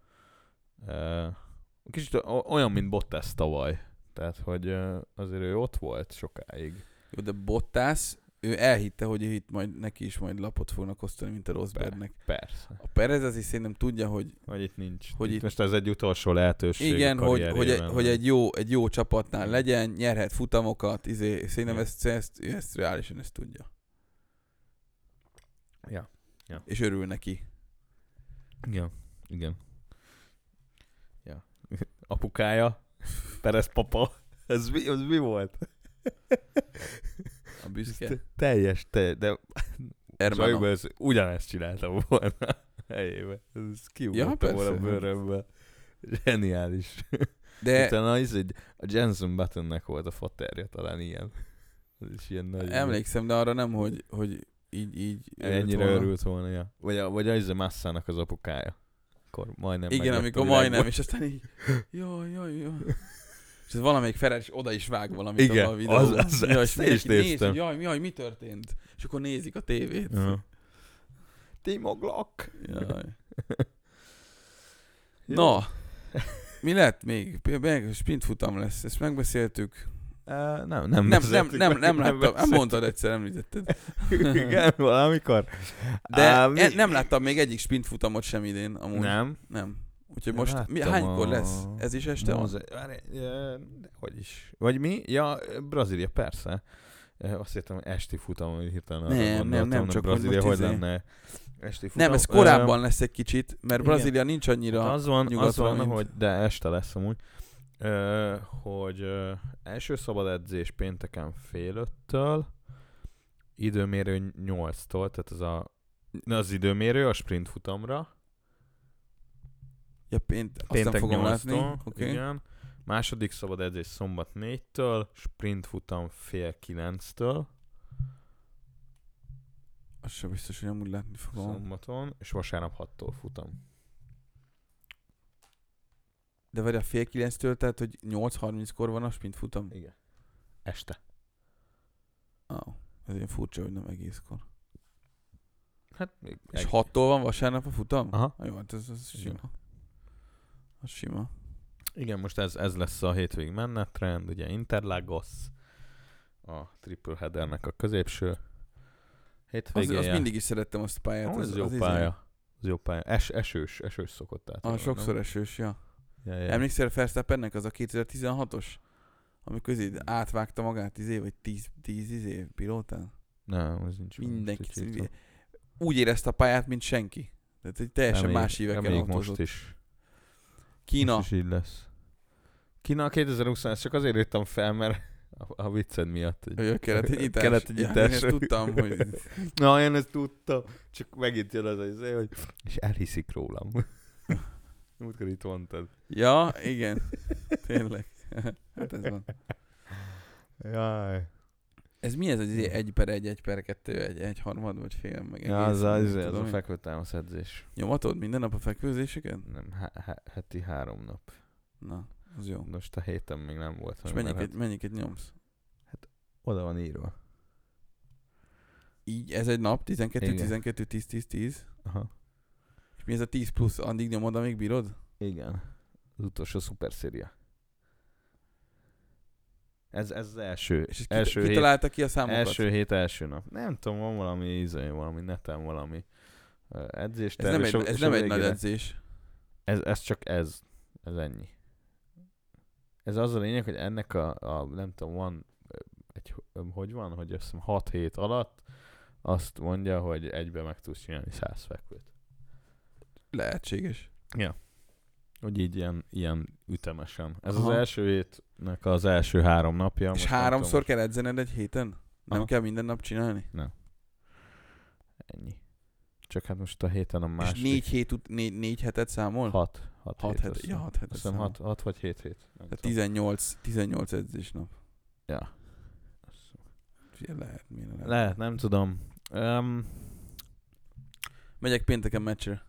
Kicsit olyan, mint Bottas tavaly. Tehát, hogy azért ő ott volt sokáig. Jó, de Bottas, ő elhitte, hogy itt majd neki is majd lapot fognak osztani, mint a Rosbergnek. Persze. A Perez azért szerintem tudja, hogy... Hogy itt nincs. Hogy itt, itt most ez egy utolsó lehetőség Igen, hogy, hogy, egy, hogy egy, jó, egy jó csapatnál legyen, nyerhet futamokat, izé, szerintem ezt, ezt, ezt, ezt reálisan ezt tudja. Ja. ja. És örül neki. Igen. Igen apukája, Perez papa. Ez mi, az mi volt? A büszke. Teljes, te, de Sajnálom, ez ugyanezt csináltam volna helyébe. Ez kiugrott ja, volna a bőrömbe. Zseniális. De... Utána az egy, a Jensen Buttonnek volt a faterja, talán ilyen. Ez is ilyen nagy. Emlékszem, de arra nem, hogy, hogy így, így Ennyire volna. örült volna, ja. Vagy, a, vagy az a Massának az apukája akkor majdnem Igen, amikor majdnem, és aztán így, jaj, jaj, jaj. És ez valamelyik Ferenc oda is vág valamit Igen, a videóban. az, az, ja, és is néztem. Néz, jaj, jaj, mi történt? És akkor nézik a tévét. Uh-huh. Timo Glock. Jaj. Na, mi lett még? Még sprint futam lesz, ezt megbeszéltük. Uh, nem, nem, nem, nem, nem, nem, nem, láttam, nem mondtad egyszer, említetted. Igen, valamikor. De uh, e, nem láttam még egyik sprint futamot sem idén, amúgy. Nem? Nem. Úgyhogy most mi, hánykor a... lesz? Ez is este van? Hogy is. Vagy mi? Ja, Brazília, persze. Azt hittem, hogy esti futam, hogy hirtelen nem, nem, nem, csak Brazília, hogy, hogy izé- lenne esti futam. Nem, ez korábban lesz egy kicsit, mert Brazília nincs annyira az van, az van, hogy de este lesz amúgy hogy első szabad edzés pénteken fél öttől, időmérő 8-tól, tehát ez a, az időmérő a sprint futamra. Ja, pént, péntek fogom látni. Okay. Igen. Második szabad edzés szombat 4-től, sprint futam fél 9-től Az sem biztos, hogy amúgy látni fogom. szombaton, és vasárnap 6-tól futam. De vagy a fél kilenctől, tehát hogy 8.30-kor van a sprint futam? Igen. Este. Oh, ez ilyen furcsa, hogy nem egészkor. Hát még És egy- 6-tól van vasárnap a futam? Aha. Ah, jó, hát ez, ez Igen. sima. Az sima. Igen, most ez, ez lesz a hétvég menetrend, ugye Interlagos, a triple headernek a középső Az, hétvégéje. az mindig is szerettem azt a pályát. Ó, az, ez jó az izé- pálya. Az jó pálya. Es, esős, esős szokott át. Ah, sokszor esős, ja. Ja, ja. Emlékszel Verstappennek az a 2016-os? Amikor izé átvágta magát izé, vagy 10, 10 izé pilótán? Nem, ez nincs. Mindenki. Izé-. Úgy érezte a pályát, mint senki. Tehát egy teljesen Reméljük- más éveken reméljük autózott. most is. Kína. Most is így lesz. Kína 2020 ezt csak azért írtam fel, mert a, a vicced miatt. Hogy... A keleti nyitás. Keleti Ja, én tudtam, hogy Na, én ezt tudtam. Csak megint jön az az, hogy és elhiszik rólam. Múltkor itt mondtad. Ja, igen. Tényleg. hát ez van. Jaj. Ez mi ez, hogy izé egy per egy, egy per kettő, egy, egy harmad, vagy fél, meg Ja, egész, az, az, nem az, tudom a fekvőtámasz edzés. Nyomatod minden nap a fekvőzéseket? Nem, há- heti három nap. Na, az jó. Most a héten még nem volt. És mennyiket, mennyiket nyomsz? hát oda van írva. Így ez egy nap, 12, Igen. 12, 10, 10, 10. Aha. És mi ez a 10 plusz, addig nyomod, amíg bírod? Igen. Az utolsó szuper széria. Ez, ez az első, És ki, első, hét, kitalálta ki a számokat? első hét, első nap. Nem tudom, van valami izé, valami neten valami edzés. ez nem egy, ez nem egy nagy edzés. Ez, ez csak ez. Ez ennyi. Ez az a lényeg, hogy ennek a, a nem tudom, van egy, hogy van, hogy azt hiszem 6 hét alatt azt mondja, hogy egybe meg tudsz csinálni 100 fekvőt. Lehetséges. Hogy így ilyen, ilyen ütemesen. Ez Aha. az első hétnek az első három napja. És nem háromszor tudom, kell edzened egy héten? Nem Aha. kell minden nap csinálni? Ennyi. Csak hát most a héten a És másik. négy, hét ut- négy, négy hetet számol? Hat. Hat, Hat hét, azt ja, hat hetet Azt hiszem hat, hat vagy hét hét. Nem Tehát tudom. 18, 18 edzésnap. Ja. Figyelj, lehet, lehet. Lehet, nem tudom. Um, Megyek pénteken meccsre.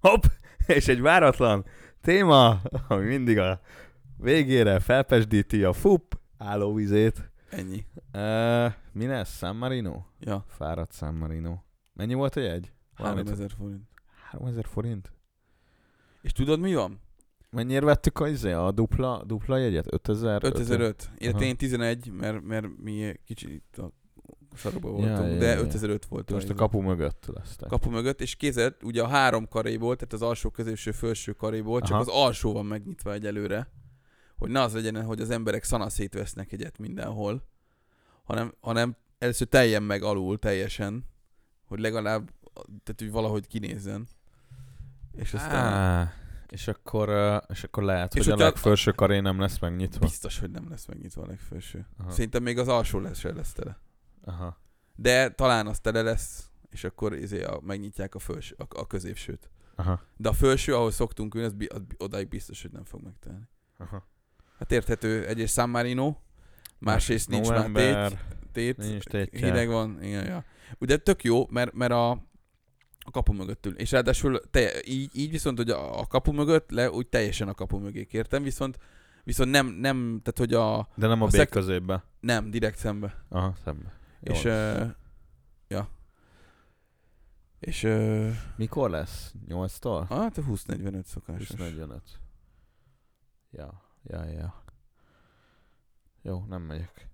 Hopp! És egy váratlan téma, ami mindig a végére felpesdíti a fup állóvizét. Ennyi. Uh, mi lesz? San Marino? Ja, Fáradt San Marino. Mennyi volt a jegy? Valamit- 3000 forint. 3000 forint? És tudod mi van? Mennyire vettük a, izé, a dupla, dupla jegyet? 5000? 5005. Illetve én 11, mert, mert mi kicsit a sarokban Ja, voltunk, ja, de ja. 5005 volt. Most a izé. kapu mögött lesz. kapu mögött, és kézed, ugye a három karéból, tehát az alsó, középső, felső karéból, csak Aha. az alsó van megnyitva egyelőre, hogy ne az legyen, hogy az emberek szana szétvesznek egyet mindenhol, hanem, hanem először teljen meg alul teljesen, hogy legalább, tehát hogy valahogy kinézzen. És aztán Á, és akkor, és akkor lehet, És hogy a legfelső karé nem lesz megnyitva. biztos, hogy nem lesz megnyitva a legfelső. Aha. Szerintem még az alsó lesz se lesz tele. Aha. De talán az tele lesz, és akkor izé a, megnyitják a, felső, a, a középsőt. Aha. De a felső, ahol szoktunk ülni, az, az odáig biztos, hogy nem fog megtelni. Aha. Hát érthető, egyrészt San Marino, másrészt nincs már tét, tét, nincs tétje. hideg van, igen, ja. Ugye tök jó, mert, mert a, a kapu mögött ül. És ráadásul te, így, így viszont, hogy a, a kapu mögött le, úgy teljesen a kapu mögé kértem, viszont viszont nem, nem, tehát hogy a, De nem a, a a szek- középbe. nem, direkt szembe. Aha, szembe. És, uh, ja. És, uh, Mikor lesz? 8-tól? hát a 20-45 szokásos. 25. Ja, ja, ja. Jó, nem megyek.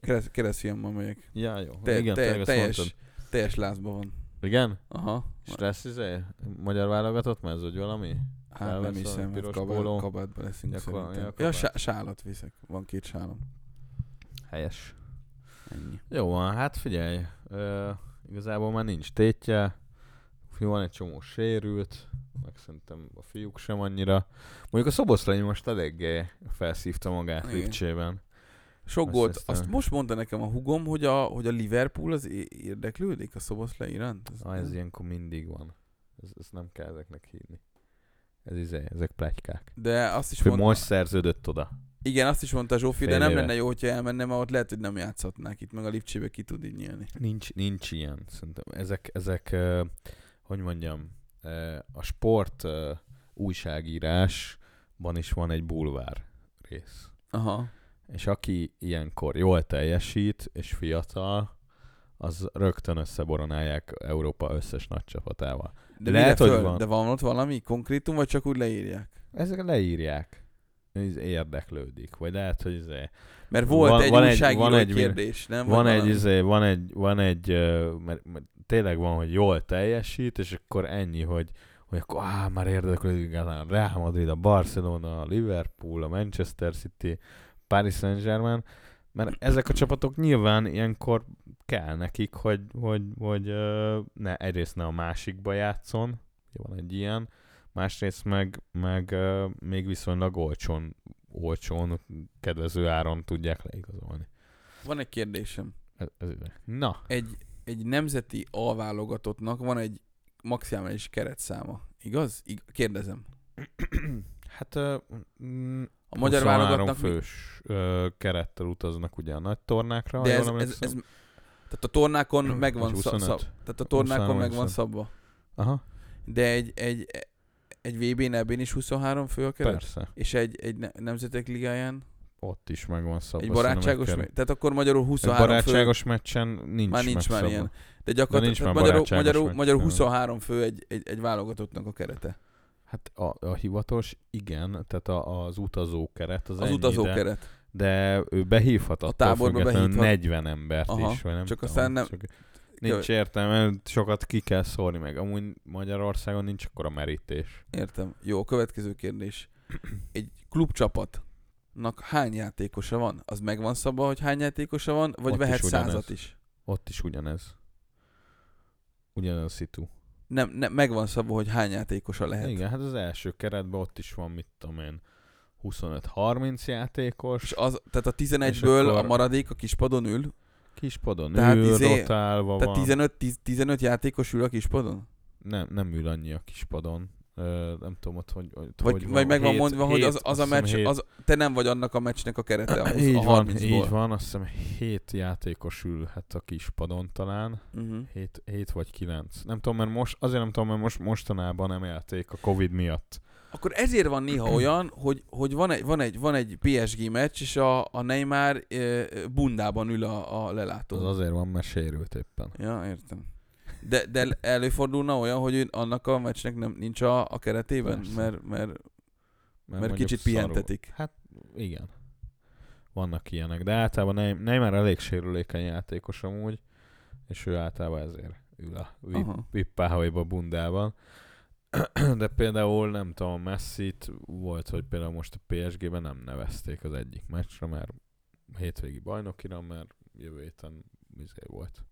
Kereszt, keresztfiammal megyek. Ja, jó. Te, Igen, te, teljes, mondtad. teljes lázban van. Igen? Aha. És lesz izé? Magyar válogatott mez, vagy valami? Hát nem Felvesz a hiszem, piros kabát, póló. kabátba leszünk Ja, akkor- szerintem. ja, sálat viszek. Van két sálom. Helyes. Ennyi. Jó van, hát figyelj. Ö, igazából már nincs tétje. Van egy csomó sérült, meg szerintem a fiúk sem annyira. Mondjuk a Szoboszlai most eléggé felszívta magát Igen. Lipcsében. Sok Azt gólt. hiszem. Azt most mondta nekem a hugom, hogy a, hogy a Liverpool az érdeklődik a Szoboszlai iránt. Ez Ah, ez ilyenkor mindig van. Ez, ez nem kell ezeknek hívni. Ez izé, ezek plegykák. De azt is mondta, most szerződött oda. Igen, azt is mondta Zsófi, de nem éve. lenne jó, hogyha elmenne, mert ott lehet, hogy nem játszhatnák itt, meg a Lipcsébe ki tud így nyílni. Nincs, nincs ilyen. Szerintem ezek, ezek uh, hogy mondjam, uh, a sport uh, újságírásban is van egy bulvár rész. Aha. És aki ilyenkor jól teljesít, és fiatal, az rögtön összeboronálják Európa összes nagy csapatával. De Lehet, hogy van. De van ott valami konkrétum, vagy csak úgy leírják? Ezek leírják. Érdeklődik. Vagy lehet, hogy izé, Mert volt Van- egy van egy- újságíró van egy- kérdés, nem? van Vagy egy, izé, van egy, van egy, mert, mert tényleg van, hogy jól teljesít, és akkor ennyi, hogy, hogy akkor áh, már érdeklődik a Real Madrid, a Barcelona, a Liverpool, a Manchester City, Paris Saint-Germain, mert ezek a csapatok nyilván ilyenkor kell nekik, hogy, hogy, hogy ne, egyrészt ne a másikba játszon, van egy ilyen, másrészt meg, meg még viszonylag olcsón, olcsón, kedvező áron tudják leigazolni. Van egy kérdésem. Ez, ez ide. Na, Egy, egy nemzeti alválogatottnak van egy maximális keretszáma. Igaz? Ig- kérdezem. hát ö, mm, A magyar 23 válogatnak mi- fős ö, kerettel utaznak ugye a nagy tornákra. De ez, ez, ez, tehát a tornákon megvan Vagy szab, 25. szab, tehát a tornákon 23, meg van 25. szabva. Aha, De egy, egy, egy VB-n ebben is 23 fő a keret? persze. És egy, egy ne- nemzetek ligáján? Ott is megvan szabva. egy barátságos meccs? Tehát akkor magyarul Egy 23 barátságos meccsen nincs fő, már nincs már ilyen. De gyakorlatilag már magyarul, magyarul, magyarul nem. 23 fő egy, egy, egy válogatottnak a kerete. Hát a, a hivatalos, igen, tehát a, az utazó keret az, Az ennyi, utazó de, keret. de ő behívhat A táborba behívhat. 40 embert Aha, is, vagy nem csak tudom, aztán nem- Csak nincs értelme, sokat ki kell szórni meg. Amúgy Magyarországon nincs akkora merítés. Értem. Jó, következő kérdés. Egy klubcsapatnak hány játékosa van? Az meg van szabva, hogy hány játékosa van, vagy Ott vehet is ugyanez. százat is? Ott is ugyanez. Ugyanez a szitu. Nem, nem, meg van szabva, hogy hány játékosa lehet. Igen, hát az első keretben ott is van, mit tudom én, 25-30 játékos. És az, tehát a És 11-ből akkor- a maradék a kispadon ül, Kispadon Tehát ül, izé- rotálva tehát van. 15, 10, 15 játékos ül a kispadon? Nem, nem ül annyi a kispadon. Ö, nem tudom ott, hogy, hogy Vagy, hogy vagy meg van Hét- mondva, hogy az, hét, az a meccs, hét- az, te nem vagy annak a meccsnek a kerete, a, 20, így a van, 30-ból. így van, azt hiszem 7 játékos ülhet a kispadon talán. Uh-huh. 7, 7 vagy 9. Nem tudom, mert most, azért nem tudom, mert most mostanában emelték a Covid miatt. Akkor ezért van néha olyan, hogy, hogy van, egy, van, egy, van egy PSG meccs, és a, a Neymar e, bundában ül a, a lelátón. Az azért van, mert sérült éppen. Ja, értem. De, de előfordulna olyan, hogy annak a meccsnek nem, nincs a, a keretében, Persze. mert, mert, mert mondjuk kicsit szarul- pihentetik. Hát igen. Vannak ilyenek, de általában Neym- Neymar elég sérülékeny játékos amúgy, és ő általában ezért ül a vippáhajba bundában. De például nem tudom, Messi-t volt, hogy például most a PSG-ben nem nevezték az egyik meccsre, mert hétvégi bajnokira, mert jövő héten izé volt.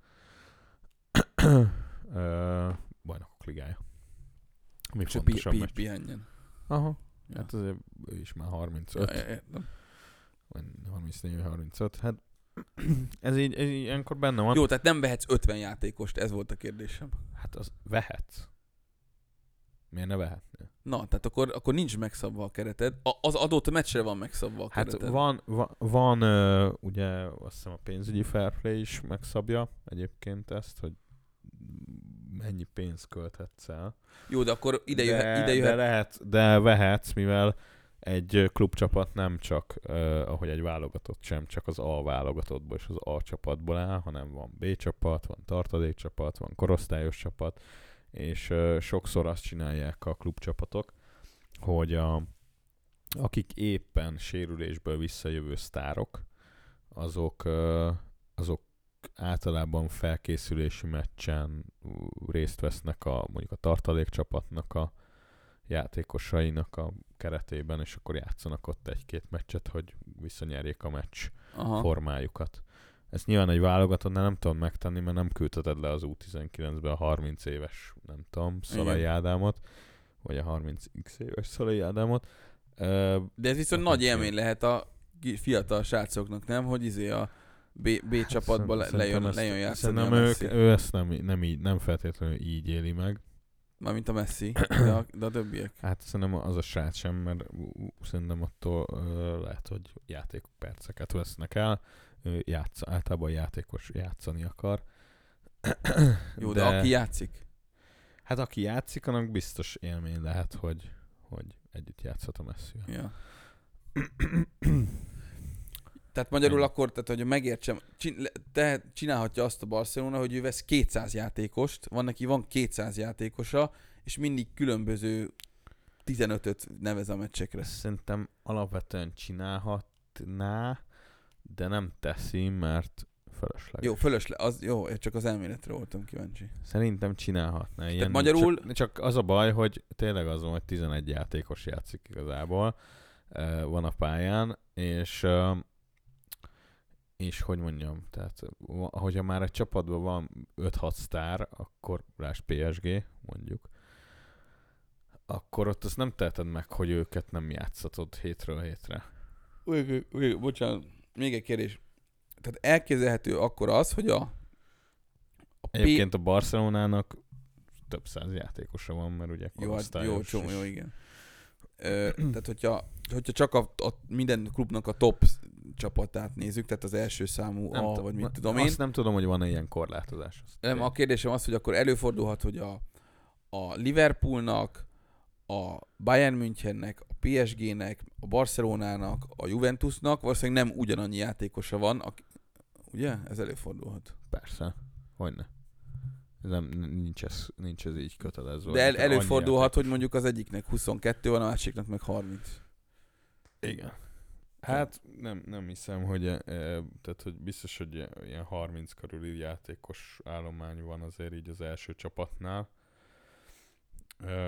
Bajnokok ligája. Mi és a pi, pi, pihenjen. Aha, Ja. hát azért ő is már Ja, 35. ja, értem. Vagy 34-35, hát ez így, ez így ilyenkor benne van. Jó, tehát nem vehetsz 50 játékost, ez volt a kérdésem. Hát az vehetsz. Miért ne vehetnél? Na, tehát akkor, akkor nincs megszabva a kereted. A, az adott meccsre van megszabva a Hát kereted. van, van, van ugye azt hiszem a pénzügyi fair play is megszabja egyébként ezt, hogy mennyi pénzt költhetsz el. Jó, de akkor ide de, jöhet, ide de jöhet. lehet, de vehetsz, mivel egy klubcsapat nem csak, uh, ahogy egy válogatott sem, csak az A válogatottból és az A csapatból áll, hanem van B csapat, van tartalékcsapat, van korosztályos csapat, és uh, sokszor azt csinálják a klubcsapatok, hogy a, akik éppen sérülésből visszajövő sztárok, azok, uh, azok általában felkészülési meccsen részt vesznek a mondjuk a tartalékcsapatnak a játékosainak a keretében, és akkor játszanak ott egy-két meccset, hogy visszanyerjék a meccs Aha. formájukat. Ezt nyilván egy válogatottnál nem tudom megtenni, mert nem küldheted le az U19-be a 30 éves, nem tudom, Szalai. Ádámot, vagy a 30x éves Szalai Ádámot. De ez viszont Hát nagy élmény lehet a fiatal srácoknak, nem? Hogy izé a B, B csapatba le, Hát lejön, szerintem lejön ezt- játszani Szerintem ők, ő ezt nem, nem, így, nem feltétlenül így éli meg. Mármint a Messi, de a, de a többiek. Hát szerintem az a srác sem, mert szerintem attól ö, lehet, hogy játékperceket vesznek el. Játsz, általában játékos játszani akar. Jó, de, de aki játszik? Hát aki játszik, annak biztos élmény lehet, hogy, hogy együtt játszhat a messi Ja. tehát magyarul Ennyi. akkor, tehát hogy megértsem, te csinálhatja azt a Barcelona, hogy ő vesz 200 játékost, van neki van 200 játékosa, és mindig különböző 15-öt nevez a meccsekre. Szerintem alapvetően csinálhatná, de nem teszi, mert fölösleges. Jó, fölösleges, az, jó, csak az elméletre voltam kíváncsi. Szerintem csinálhatná. Ilyen, magyarul... Csak, csak, az a baj, hogy tényleg az van, hogy 11 játékos játszik igazából, van a pályán, és és hogy mondjam, tehát hogyha már egy csapatban van 5-6 sztár, akkor rás PSG, mondjuk, akkor ott azt nem teheted meg, hogy őket nem játszatod hétről hétre. Uj, uj, bocsánat, még egy kérdés. Tehát elképzelhető akkor az, hogy a... a Egyébként P... a Barcelonának több száz játékosa van, mert ugye jó, hát jó, csomó, jó, igen. Ö, tehát hogyha, hogyha csak a, a, minden klubnak a top csapatát nézzük, tehát az első számú nem A, vagy mit tudom én. Azt nem tudom, hogy van-e ilyen korlátozás. Azt nem, a kérdésem az, hogy akkor előfordulhat, hogy a, a Liverpoolnak, a Bayern Münchennek, a PSG-nek, a Barcelonának, a Juventusnak valószínűleg nem ugyanannyi játékosa van, aki, ugye? Ez előfordulhat. Persze, hogyne. Ez nem, nincs, ez, nincs ez így kötelezve. De el, előfordulhat, hogy mondjuk az egyiknek 22 van, a másiknak meg 30. Igen. Hát nem, nem hiszem, hogy, e, tehát, hogy biztos, hogy ilyen 30 körüli játékos állomány van azért így az első csapatnál,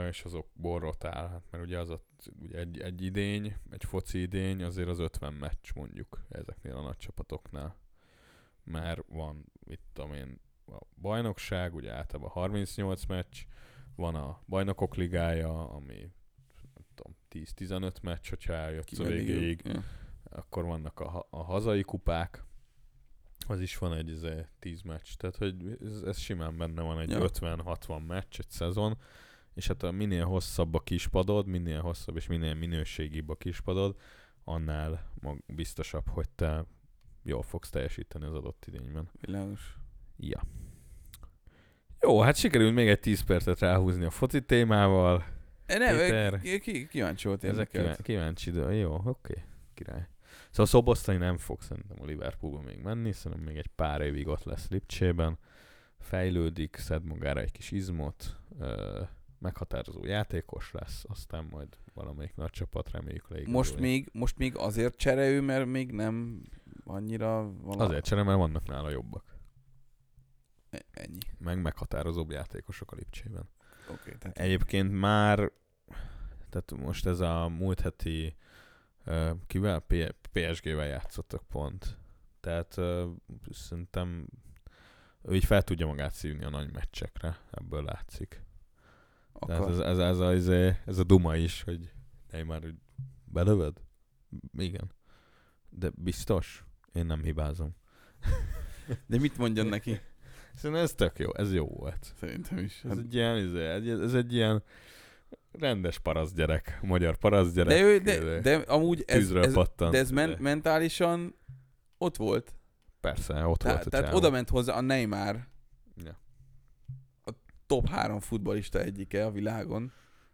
és azok borrotál, hát mert ugye az a, ugye egy, egy idény, egy foci idény azért az 50 meccs mondjuk ezeknél a nagy csapatoknál. Mert van, itt tudom én, a bajnokság, ugye általában 38 meccs, van a bajnokok ligája, ami 10-15 meccs, hogyha eljött a végéig. Ja akkor vannak a, a hazai kupák, az is van egy 10 izé, meccs, tehát hogy ez, ez simán benne van egy ja. 50-60 meccs egy szezon, és hát a minél hosszabb a kispadod, minél hosszabb és minél minőségibb a kispadod, annál mag biztosabb, hogy te jól fogsz teljesíteni az adott idényben. Világos. Ja. Jó, hát sikerült még egy 10 percet ráhúzni a foci témával. Nem, Péter, kíváncsi volt Ezek kíváncsi, de jó, oké, okay. király. Szóval Szoboszlai nem fog szerintem a Liverpoolba még menni, szerintem még egy pár évig ott lesz Lipcsében, fejlődik, szed magára egy kis izmot, ö, meghatározó játékos lesz, aztán majd valamelyik nagy csapat reméljük leigazolja. Most még, most még azért csere ő, mert még nem annyira... Vala... Azért csere, mert vannak nála jobbak. E- ennyi. Meg meghatározóbb játékosok a Lipcsében. Okay, tehát Egyébként már, tehát most ez a múlt heti kivel? PSG-vel játszottak pont. Tehát uh, szerintem ő így fel tudja magát szívni a nagy meccsekre, ebből látszik. Tehát ez, ez, ez, a, ez, a, ez a duma is, hogy már hogy belövöd? Igen. De biztos? Én nem hibázom. De mit mondjon neki? Szerintem ez tök jó, ez jó volt. Szerintem is. Ez hát... egy ilyen, ez, ez egy ilyen rendes parasz gyerek, magyar parasz gyerek. De, ő, de, de amúgy ez, ez, pattant, de ez men, mentálisan ott volt. Persze, ott Te, volt Tehát oda ment hozzá a Neymar, top három futbalista egyike a világon.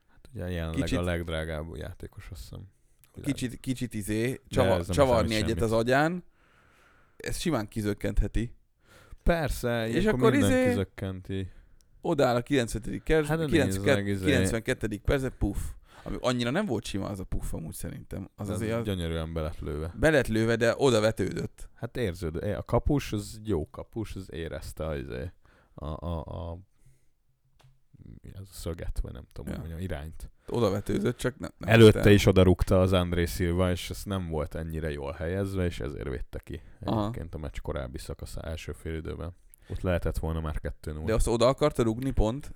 Hát ugye jelenleg kicsit, a legdrágább játékos, azt hiszem. Kicsit, kicsit izé, csava, csavarni egyet semmit. az agyán, ez simán kizökkentheti. Persze, és akkor izé, kizökkenti odáll a 90. Kerz, hát 92. 92. perce, puff. Ami annyira nem volt sima az a puff amúgy szerintem. Az az azért az... gyönyörűen belet lőve. Belet lőve, de oda vetődött. Hát érződ. A kapus, az jó kapus, az érezte az a, a, a ez a szöget, vagy nem tudom, ja. mondjam, irányt. Oda vetődött, csak nem. nem Előtte aztán. is oda rúgta az André Silva, és ez nem volt ennyire jól helyezve, és ezért védte ki. Egyébként a meccs korábbi szakasz első fél időben. Ott lehetett volna már 2 0 De azt oda akarta rugni pont?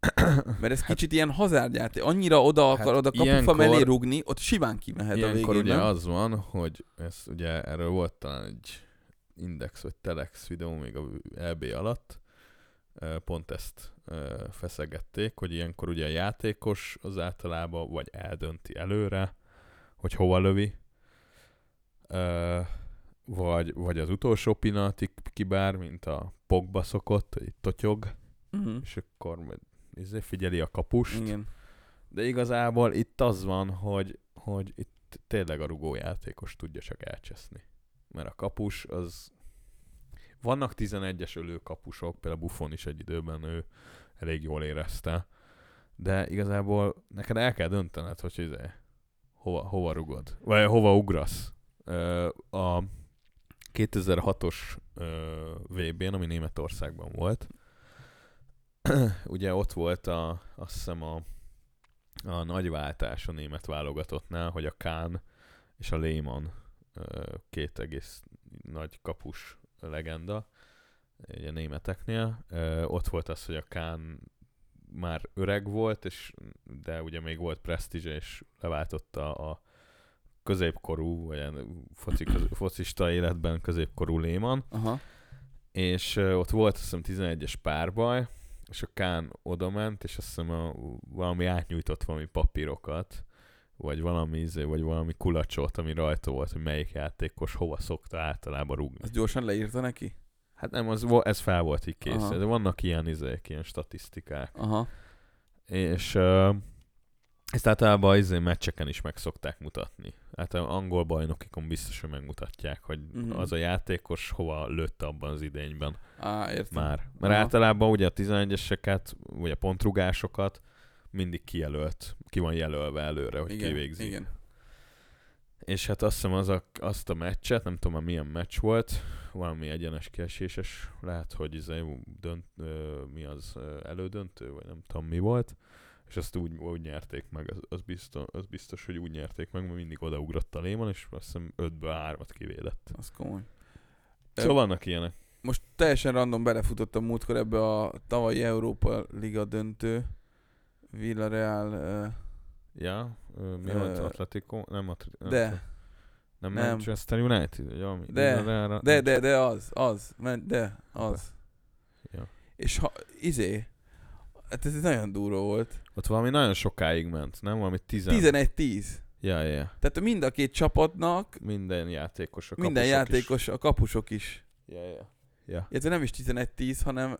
Mert ez hát, kicsit ilyen hazárdjáték. Annyira oda akar, hát oda kapufa ilyenkor, mellé rugni, ott simán kimehet a végén, ugye nem? az van, hogy ez ugye erről volt talán egy Index vagy Telex videó még a LB alatt, pont ezt feszegették, hogy ilyenkor ugye a játékos az általában vagy eldönti előre, hogy hova lövi, vagy, vagy az utolsó pillanatig kibár, mint a Pogba szokott, hogy totyog, Uh-huh. és akkor majd izé figyeli a kapust. Igen. De igazából itt az van, hogy, hogy itt tényleg a rugójátékos tudja csak elcseszni. Mert a kapus az... Vannak 11-es ölő kapusok, például Buffon is egy időben ő elég jól érezte. De igazából neked el kell döntened, hogy izé, hova, hova rugod, vagy hova ugrasz. A 2006-os ö, VB-n, ami Németországban volt, ugye ott volt a, azt hiszem a, a nagy váltás a német válogatottnál, hogy a Kán és a Lehmann két egész nagy kapus legenda ugye németeknél. Ott volt az, hogy a Kán már öreg volt, és, de ugye még volt presztízse, és leváltotta a középkorú, vagy foci, focista életben középkorú Lehmann, Aha. és ott volt azt hiszem 11-es párbaj, és a Kán oda ment, és azt hiszem a, valami átnyújtott valami papírokat, vagy valami, izé, vagy valami kulacsot, ami rajta volt, hogy melyik játékos hova szokta általában rúgni. Azt gyorsan leírta neki? Hát nem, az, ez fel volt így kész, Aha. de vannak ilyen izék, ilyen statisztikák. Aha. És uh, ezt általában izé meccseken is meg szokták mutatni. Hát angol bajnokikon biztos, hogy megmutatják, hogy Mhm. az a játékos hova lőtte abban az idényben. Á, értem. Már. Mert Aha. általában ugye a 11-eseket, vagy a pontrugásokat mindig kijelölt, ki van jelölve előre, hogy igen, kivégzi. Igen. És hát azt hiszem az a, azt a meccset, nem tudom már milyen meccs volt, valami egyenes kieséses, lehet, hogy izé dönt, ö, mi az elődöntő, vagy nem tudom mi volt, és azt úgy, úgy nyerték meg, az, az, biztos, az biztos, hogy úgy nyerték meg, mert mindig odaugrott a Léman, és azt hiszem 5-ből 3-at kivédett. Az komoly. Szóval vannak ilyenek. Most teljesen random belefutottam múltkor ebbe a tavalyi Európa Liga döntő. Villarreal, ö, Ja, ö, mi volt? Atletico? Nem Atletico. de, Nem, nem. Manchester United? Vagy valami? De, Villarreal- de, de, de az, az, de, az. Ja. És ha, izé, hát ez nagyon durva volt. Ott valami nagyon sokáig ment, nem? Valami 10. 11-10. Ja, ja, ja. Tehát mind a két csapatnak, Minden játékos, a minden kapusok játékos, a kapusok is. Is. Ja, ja. Ja. Illetve nem is 11-10, hanem,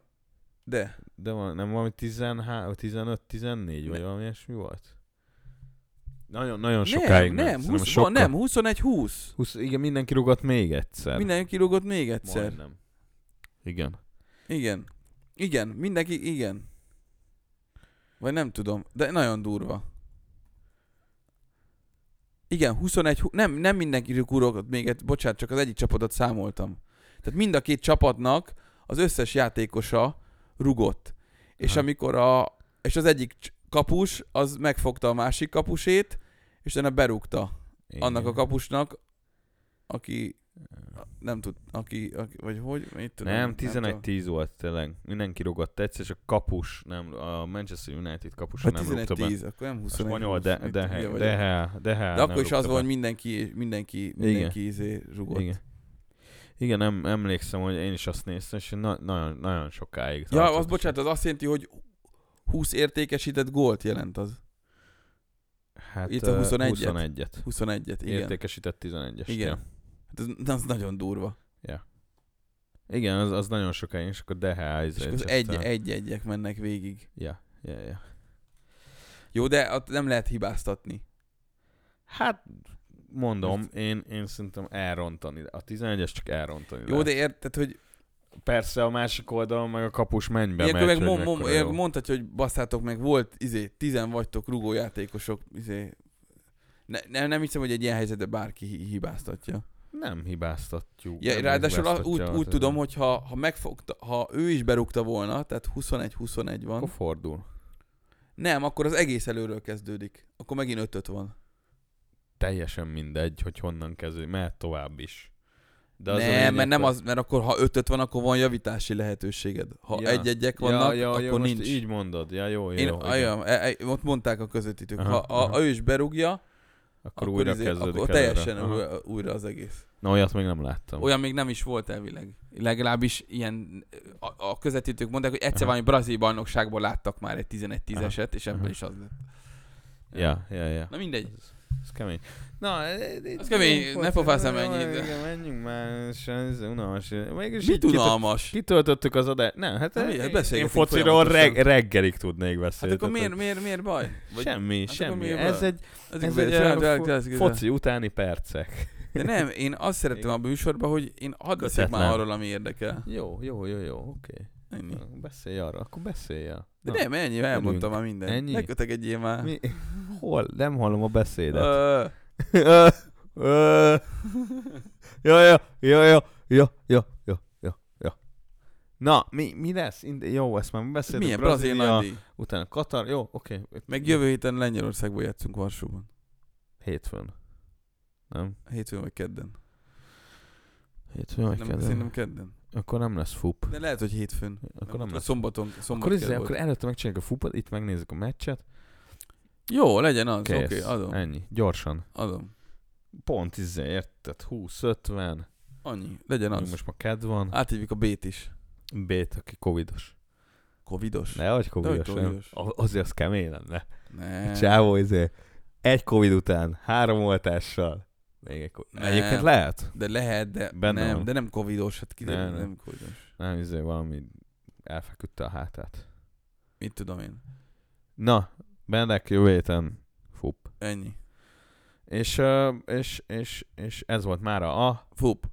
de, De van, nem valami 13, 15-14, vagy Ne. valami ilyesmi volt? Nagyon, nagyon nem, sokáig nem, ment. 20, sokkal- nem, 21-20. 20, igen, mindenki rugott még egyszer. Minden kirúgott még egyszer. Majdnem. Igen. Igen. Igen, mindenki, igen. Vagy nem tudom, de nagyon durva. Igen, 21, hu- nem, nem mindenki rúgott még egy, bocsánat, csak az egyik csapatot számoltam. Tehát mind a két csapatnak az összes játékosa rugott. És Aha. amikor a, és az egyik kapus, az megfogta a másik kapusét, és utána berúgta igen. annak a kapusnak, aki nem tud, aki, aki vagy hogy, mit tudom. Nem, tudom. 11-10 volt tényleg. Mindenki rugott egyszer, és a kapus, nem, a Manchester United kapus Vagy nem rúgta be. 11-10, akkor nem A 21 spanyol, de, de, de, de, de, de, de, de akkor is az volt, hogy mindenki, mindenki, mindenki izé rugott. Igen. Igen, nem, emlékszem, hogy én is azt néztem, és na, nagyon, nagyon sokáig. Ja, az bocsánat, az azt jelenti, hogy 20 értékesített gólt jelent az. hát, itt a ö, 21-et. 21-et. 21-et, igen. Értékesített 11-es. Igen. Ja. Hát az, az nagyon durva. Igen, az, az nagyon sokáig, és akkor Dehe És az egy, egy egyek mennek végig. Ja, ja, ja. Jó, de ott nem lehet hibáztatni. Hát, mondom, én, én szerintem elrontani. A 11-es csak elrontani. Jó, lehet. de érted, hogy Persze a másik oldalon meg a kapus mennybe ilyenkor megy, meg hogy mo- mo- mekkora ilyenkor mondhatja, hogy basszátok meg, volt, izé, tizen vagytok rugójátékosok, izé, ne, nem, nem hiszem, hogy egy ilyen helyzetben bárki hi- hibáztatja. Nem hibáztatjuk. Ja, nem ráadásul hibáztatja úgy, az úgy tudom, hogy ha, ha megfogta, ha ő is berúgta volna, tehát 21-21 van, Akkor fordul. nem, akkor az egész előről kezdődik. Akkor megint 5 van. Teljesen mindegy, hogy honnan kezdődik. Mehet tovább is. De az nem, mert nem az, mert akkor ha 5 van, akkor van javítási lehetőséged. Ha Ja. egy-egyek vannak, ja, ja, akkor ja, most nincs. így mondod. Ja, jó, jó. Én, igen. ajam, e, e, ott mondták a közvetítők, Aha, ha aha. a, ő is berúgja, akkor, újra izé- kezdődik Akkor teljesen Aha. újra, újra az egész. Na, olyat még nem láttam. Olyan még nem is volt elvileg. Legalábbis ilyen, a, a közvetítők mondták, hogy egyszer Aha. valami brazil bajnokságból láttak már egy 11-10-eset, és ebből Aha. is az lett. Ja, ja, ja. Na mindegy. Ez, ez kemény. Na, e- e- Az kemény, ne pofázzam ennyit. Igen, menjünk már, ez unalmas. Mégis Mi így kitö- unalmas? Kitöltöttük az adást. Nem, hát Na, mi? én, fociról reg, reggelig tudnék Hát beszélni. akkor tehát miért, miért, miért baj? ez- Semmi, hát akkor semmi. miért Ez egy, Ez, ez egy egy foci utáni percek. De nem, én azt szerettem a műsorban, hogy én hadd beszéljek már arról, ami érdekel. Jó, jó, jó, jó, oké. Ennyi. Beszélj arra, akkor beszélj el. De Na, nem, ennyi, elmondtam már mindent. Ennyi? Ne kötegedjél már. Mi? Hol? Nem hallom a beszédet. Ja, ja, ja, ja, ja, ja, ja, ja, ja. Na, mi, mi lesz? Jó, ezt már beszéltünk. Milyen brazil nagydíj? Utána Katar, jó, oké. Meg jövő héten Lengyelországból játszunk Varsóban. Hétfőn. Nem? Hétfőn vagy kedden. Hétfőn vagy Nem, kedden? szerintem kedden. Akkor nem lesz fup. De lehet, hogy hétfőn. Akkor nem lesz. Szombaton, szombat Akkor, kell izé, akkor előtte megcsináljuk a fupot, itt megnézzük a meccset. Jó, legyen az. Oké, okay, adom. Ennyi. Gyorsan. Adom. Pont izé, érted? 20-50. Annyi. Legyen az. Most már kedv van. Áthívjuk a B-t is. B-t, aki covidos. Covidos? Ne, vagy covidos, nem? covidos. A- Azért az kemény lenne. Ne. Csávó, izé, egy covid után, három oltással. Még egy COVID. Nem. Egyébként lehet. De lehet, de Benne nem, van. de nem covidos. Hát ki, Ne, nem, ne. nem covidos. Nem, izé valami elfeküdte a hátát. Mit tudom én. Na, Bennek jövő héten fup. Ennyi. És, és, és, és ez volt már a Fup.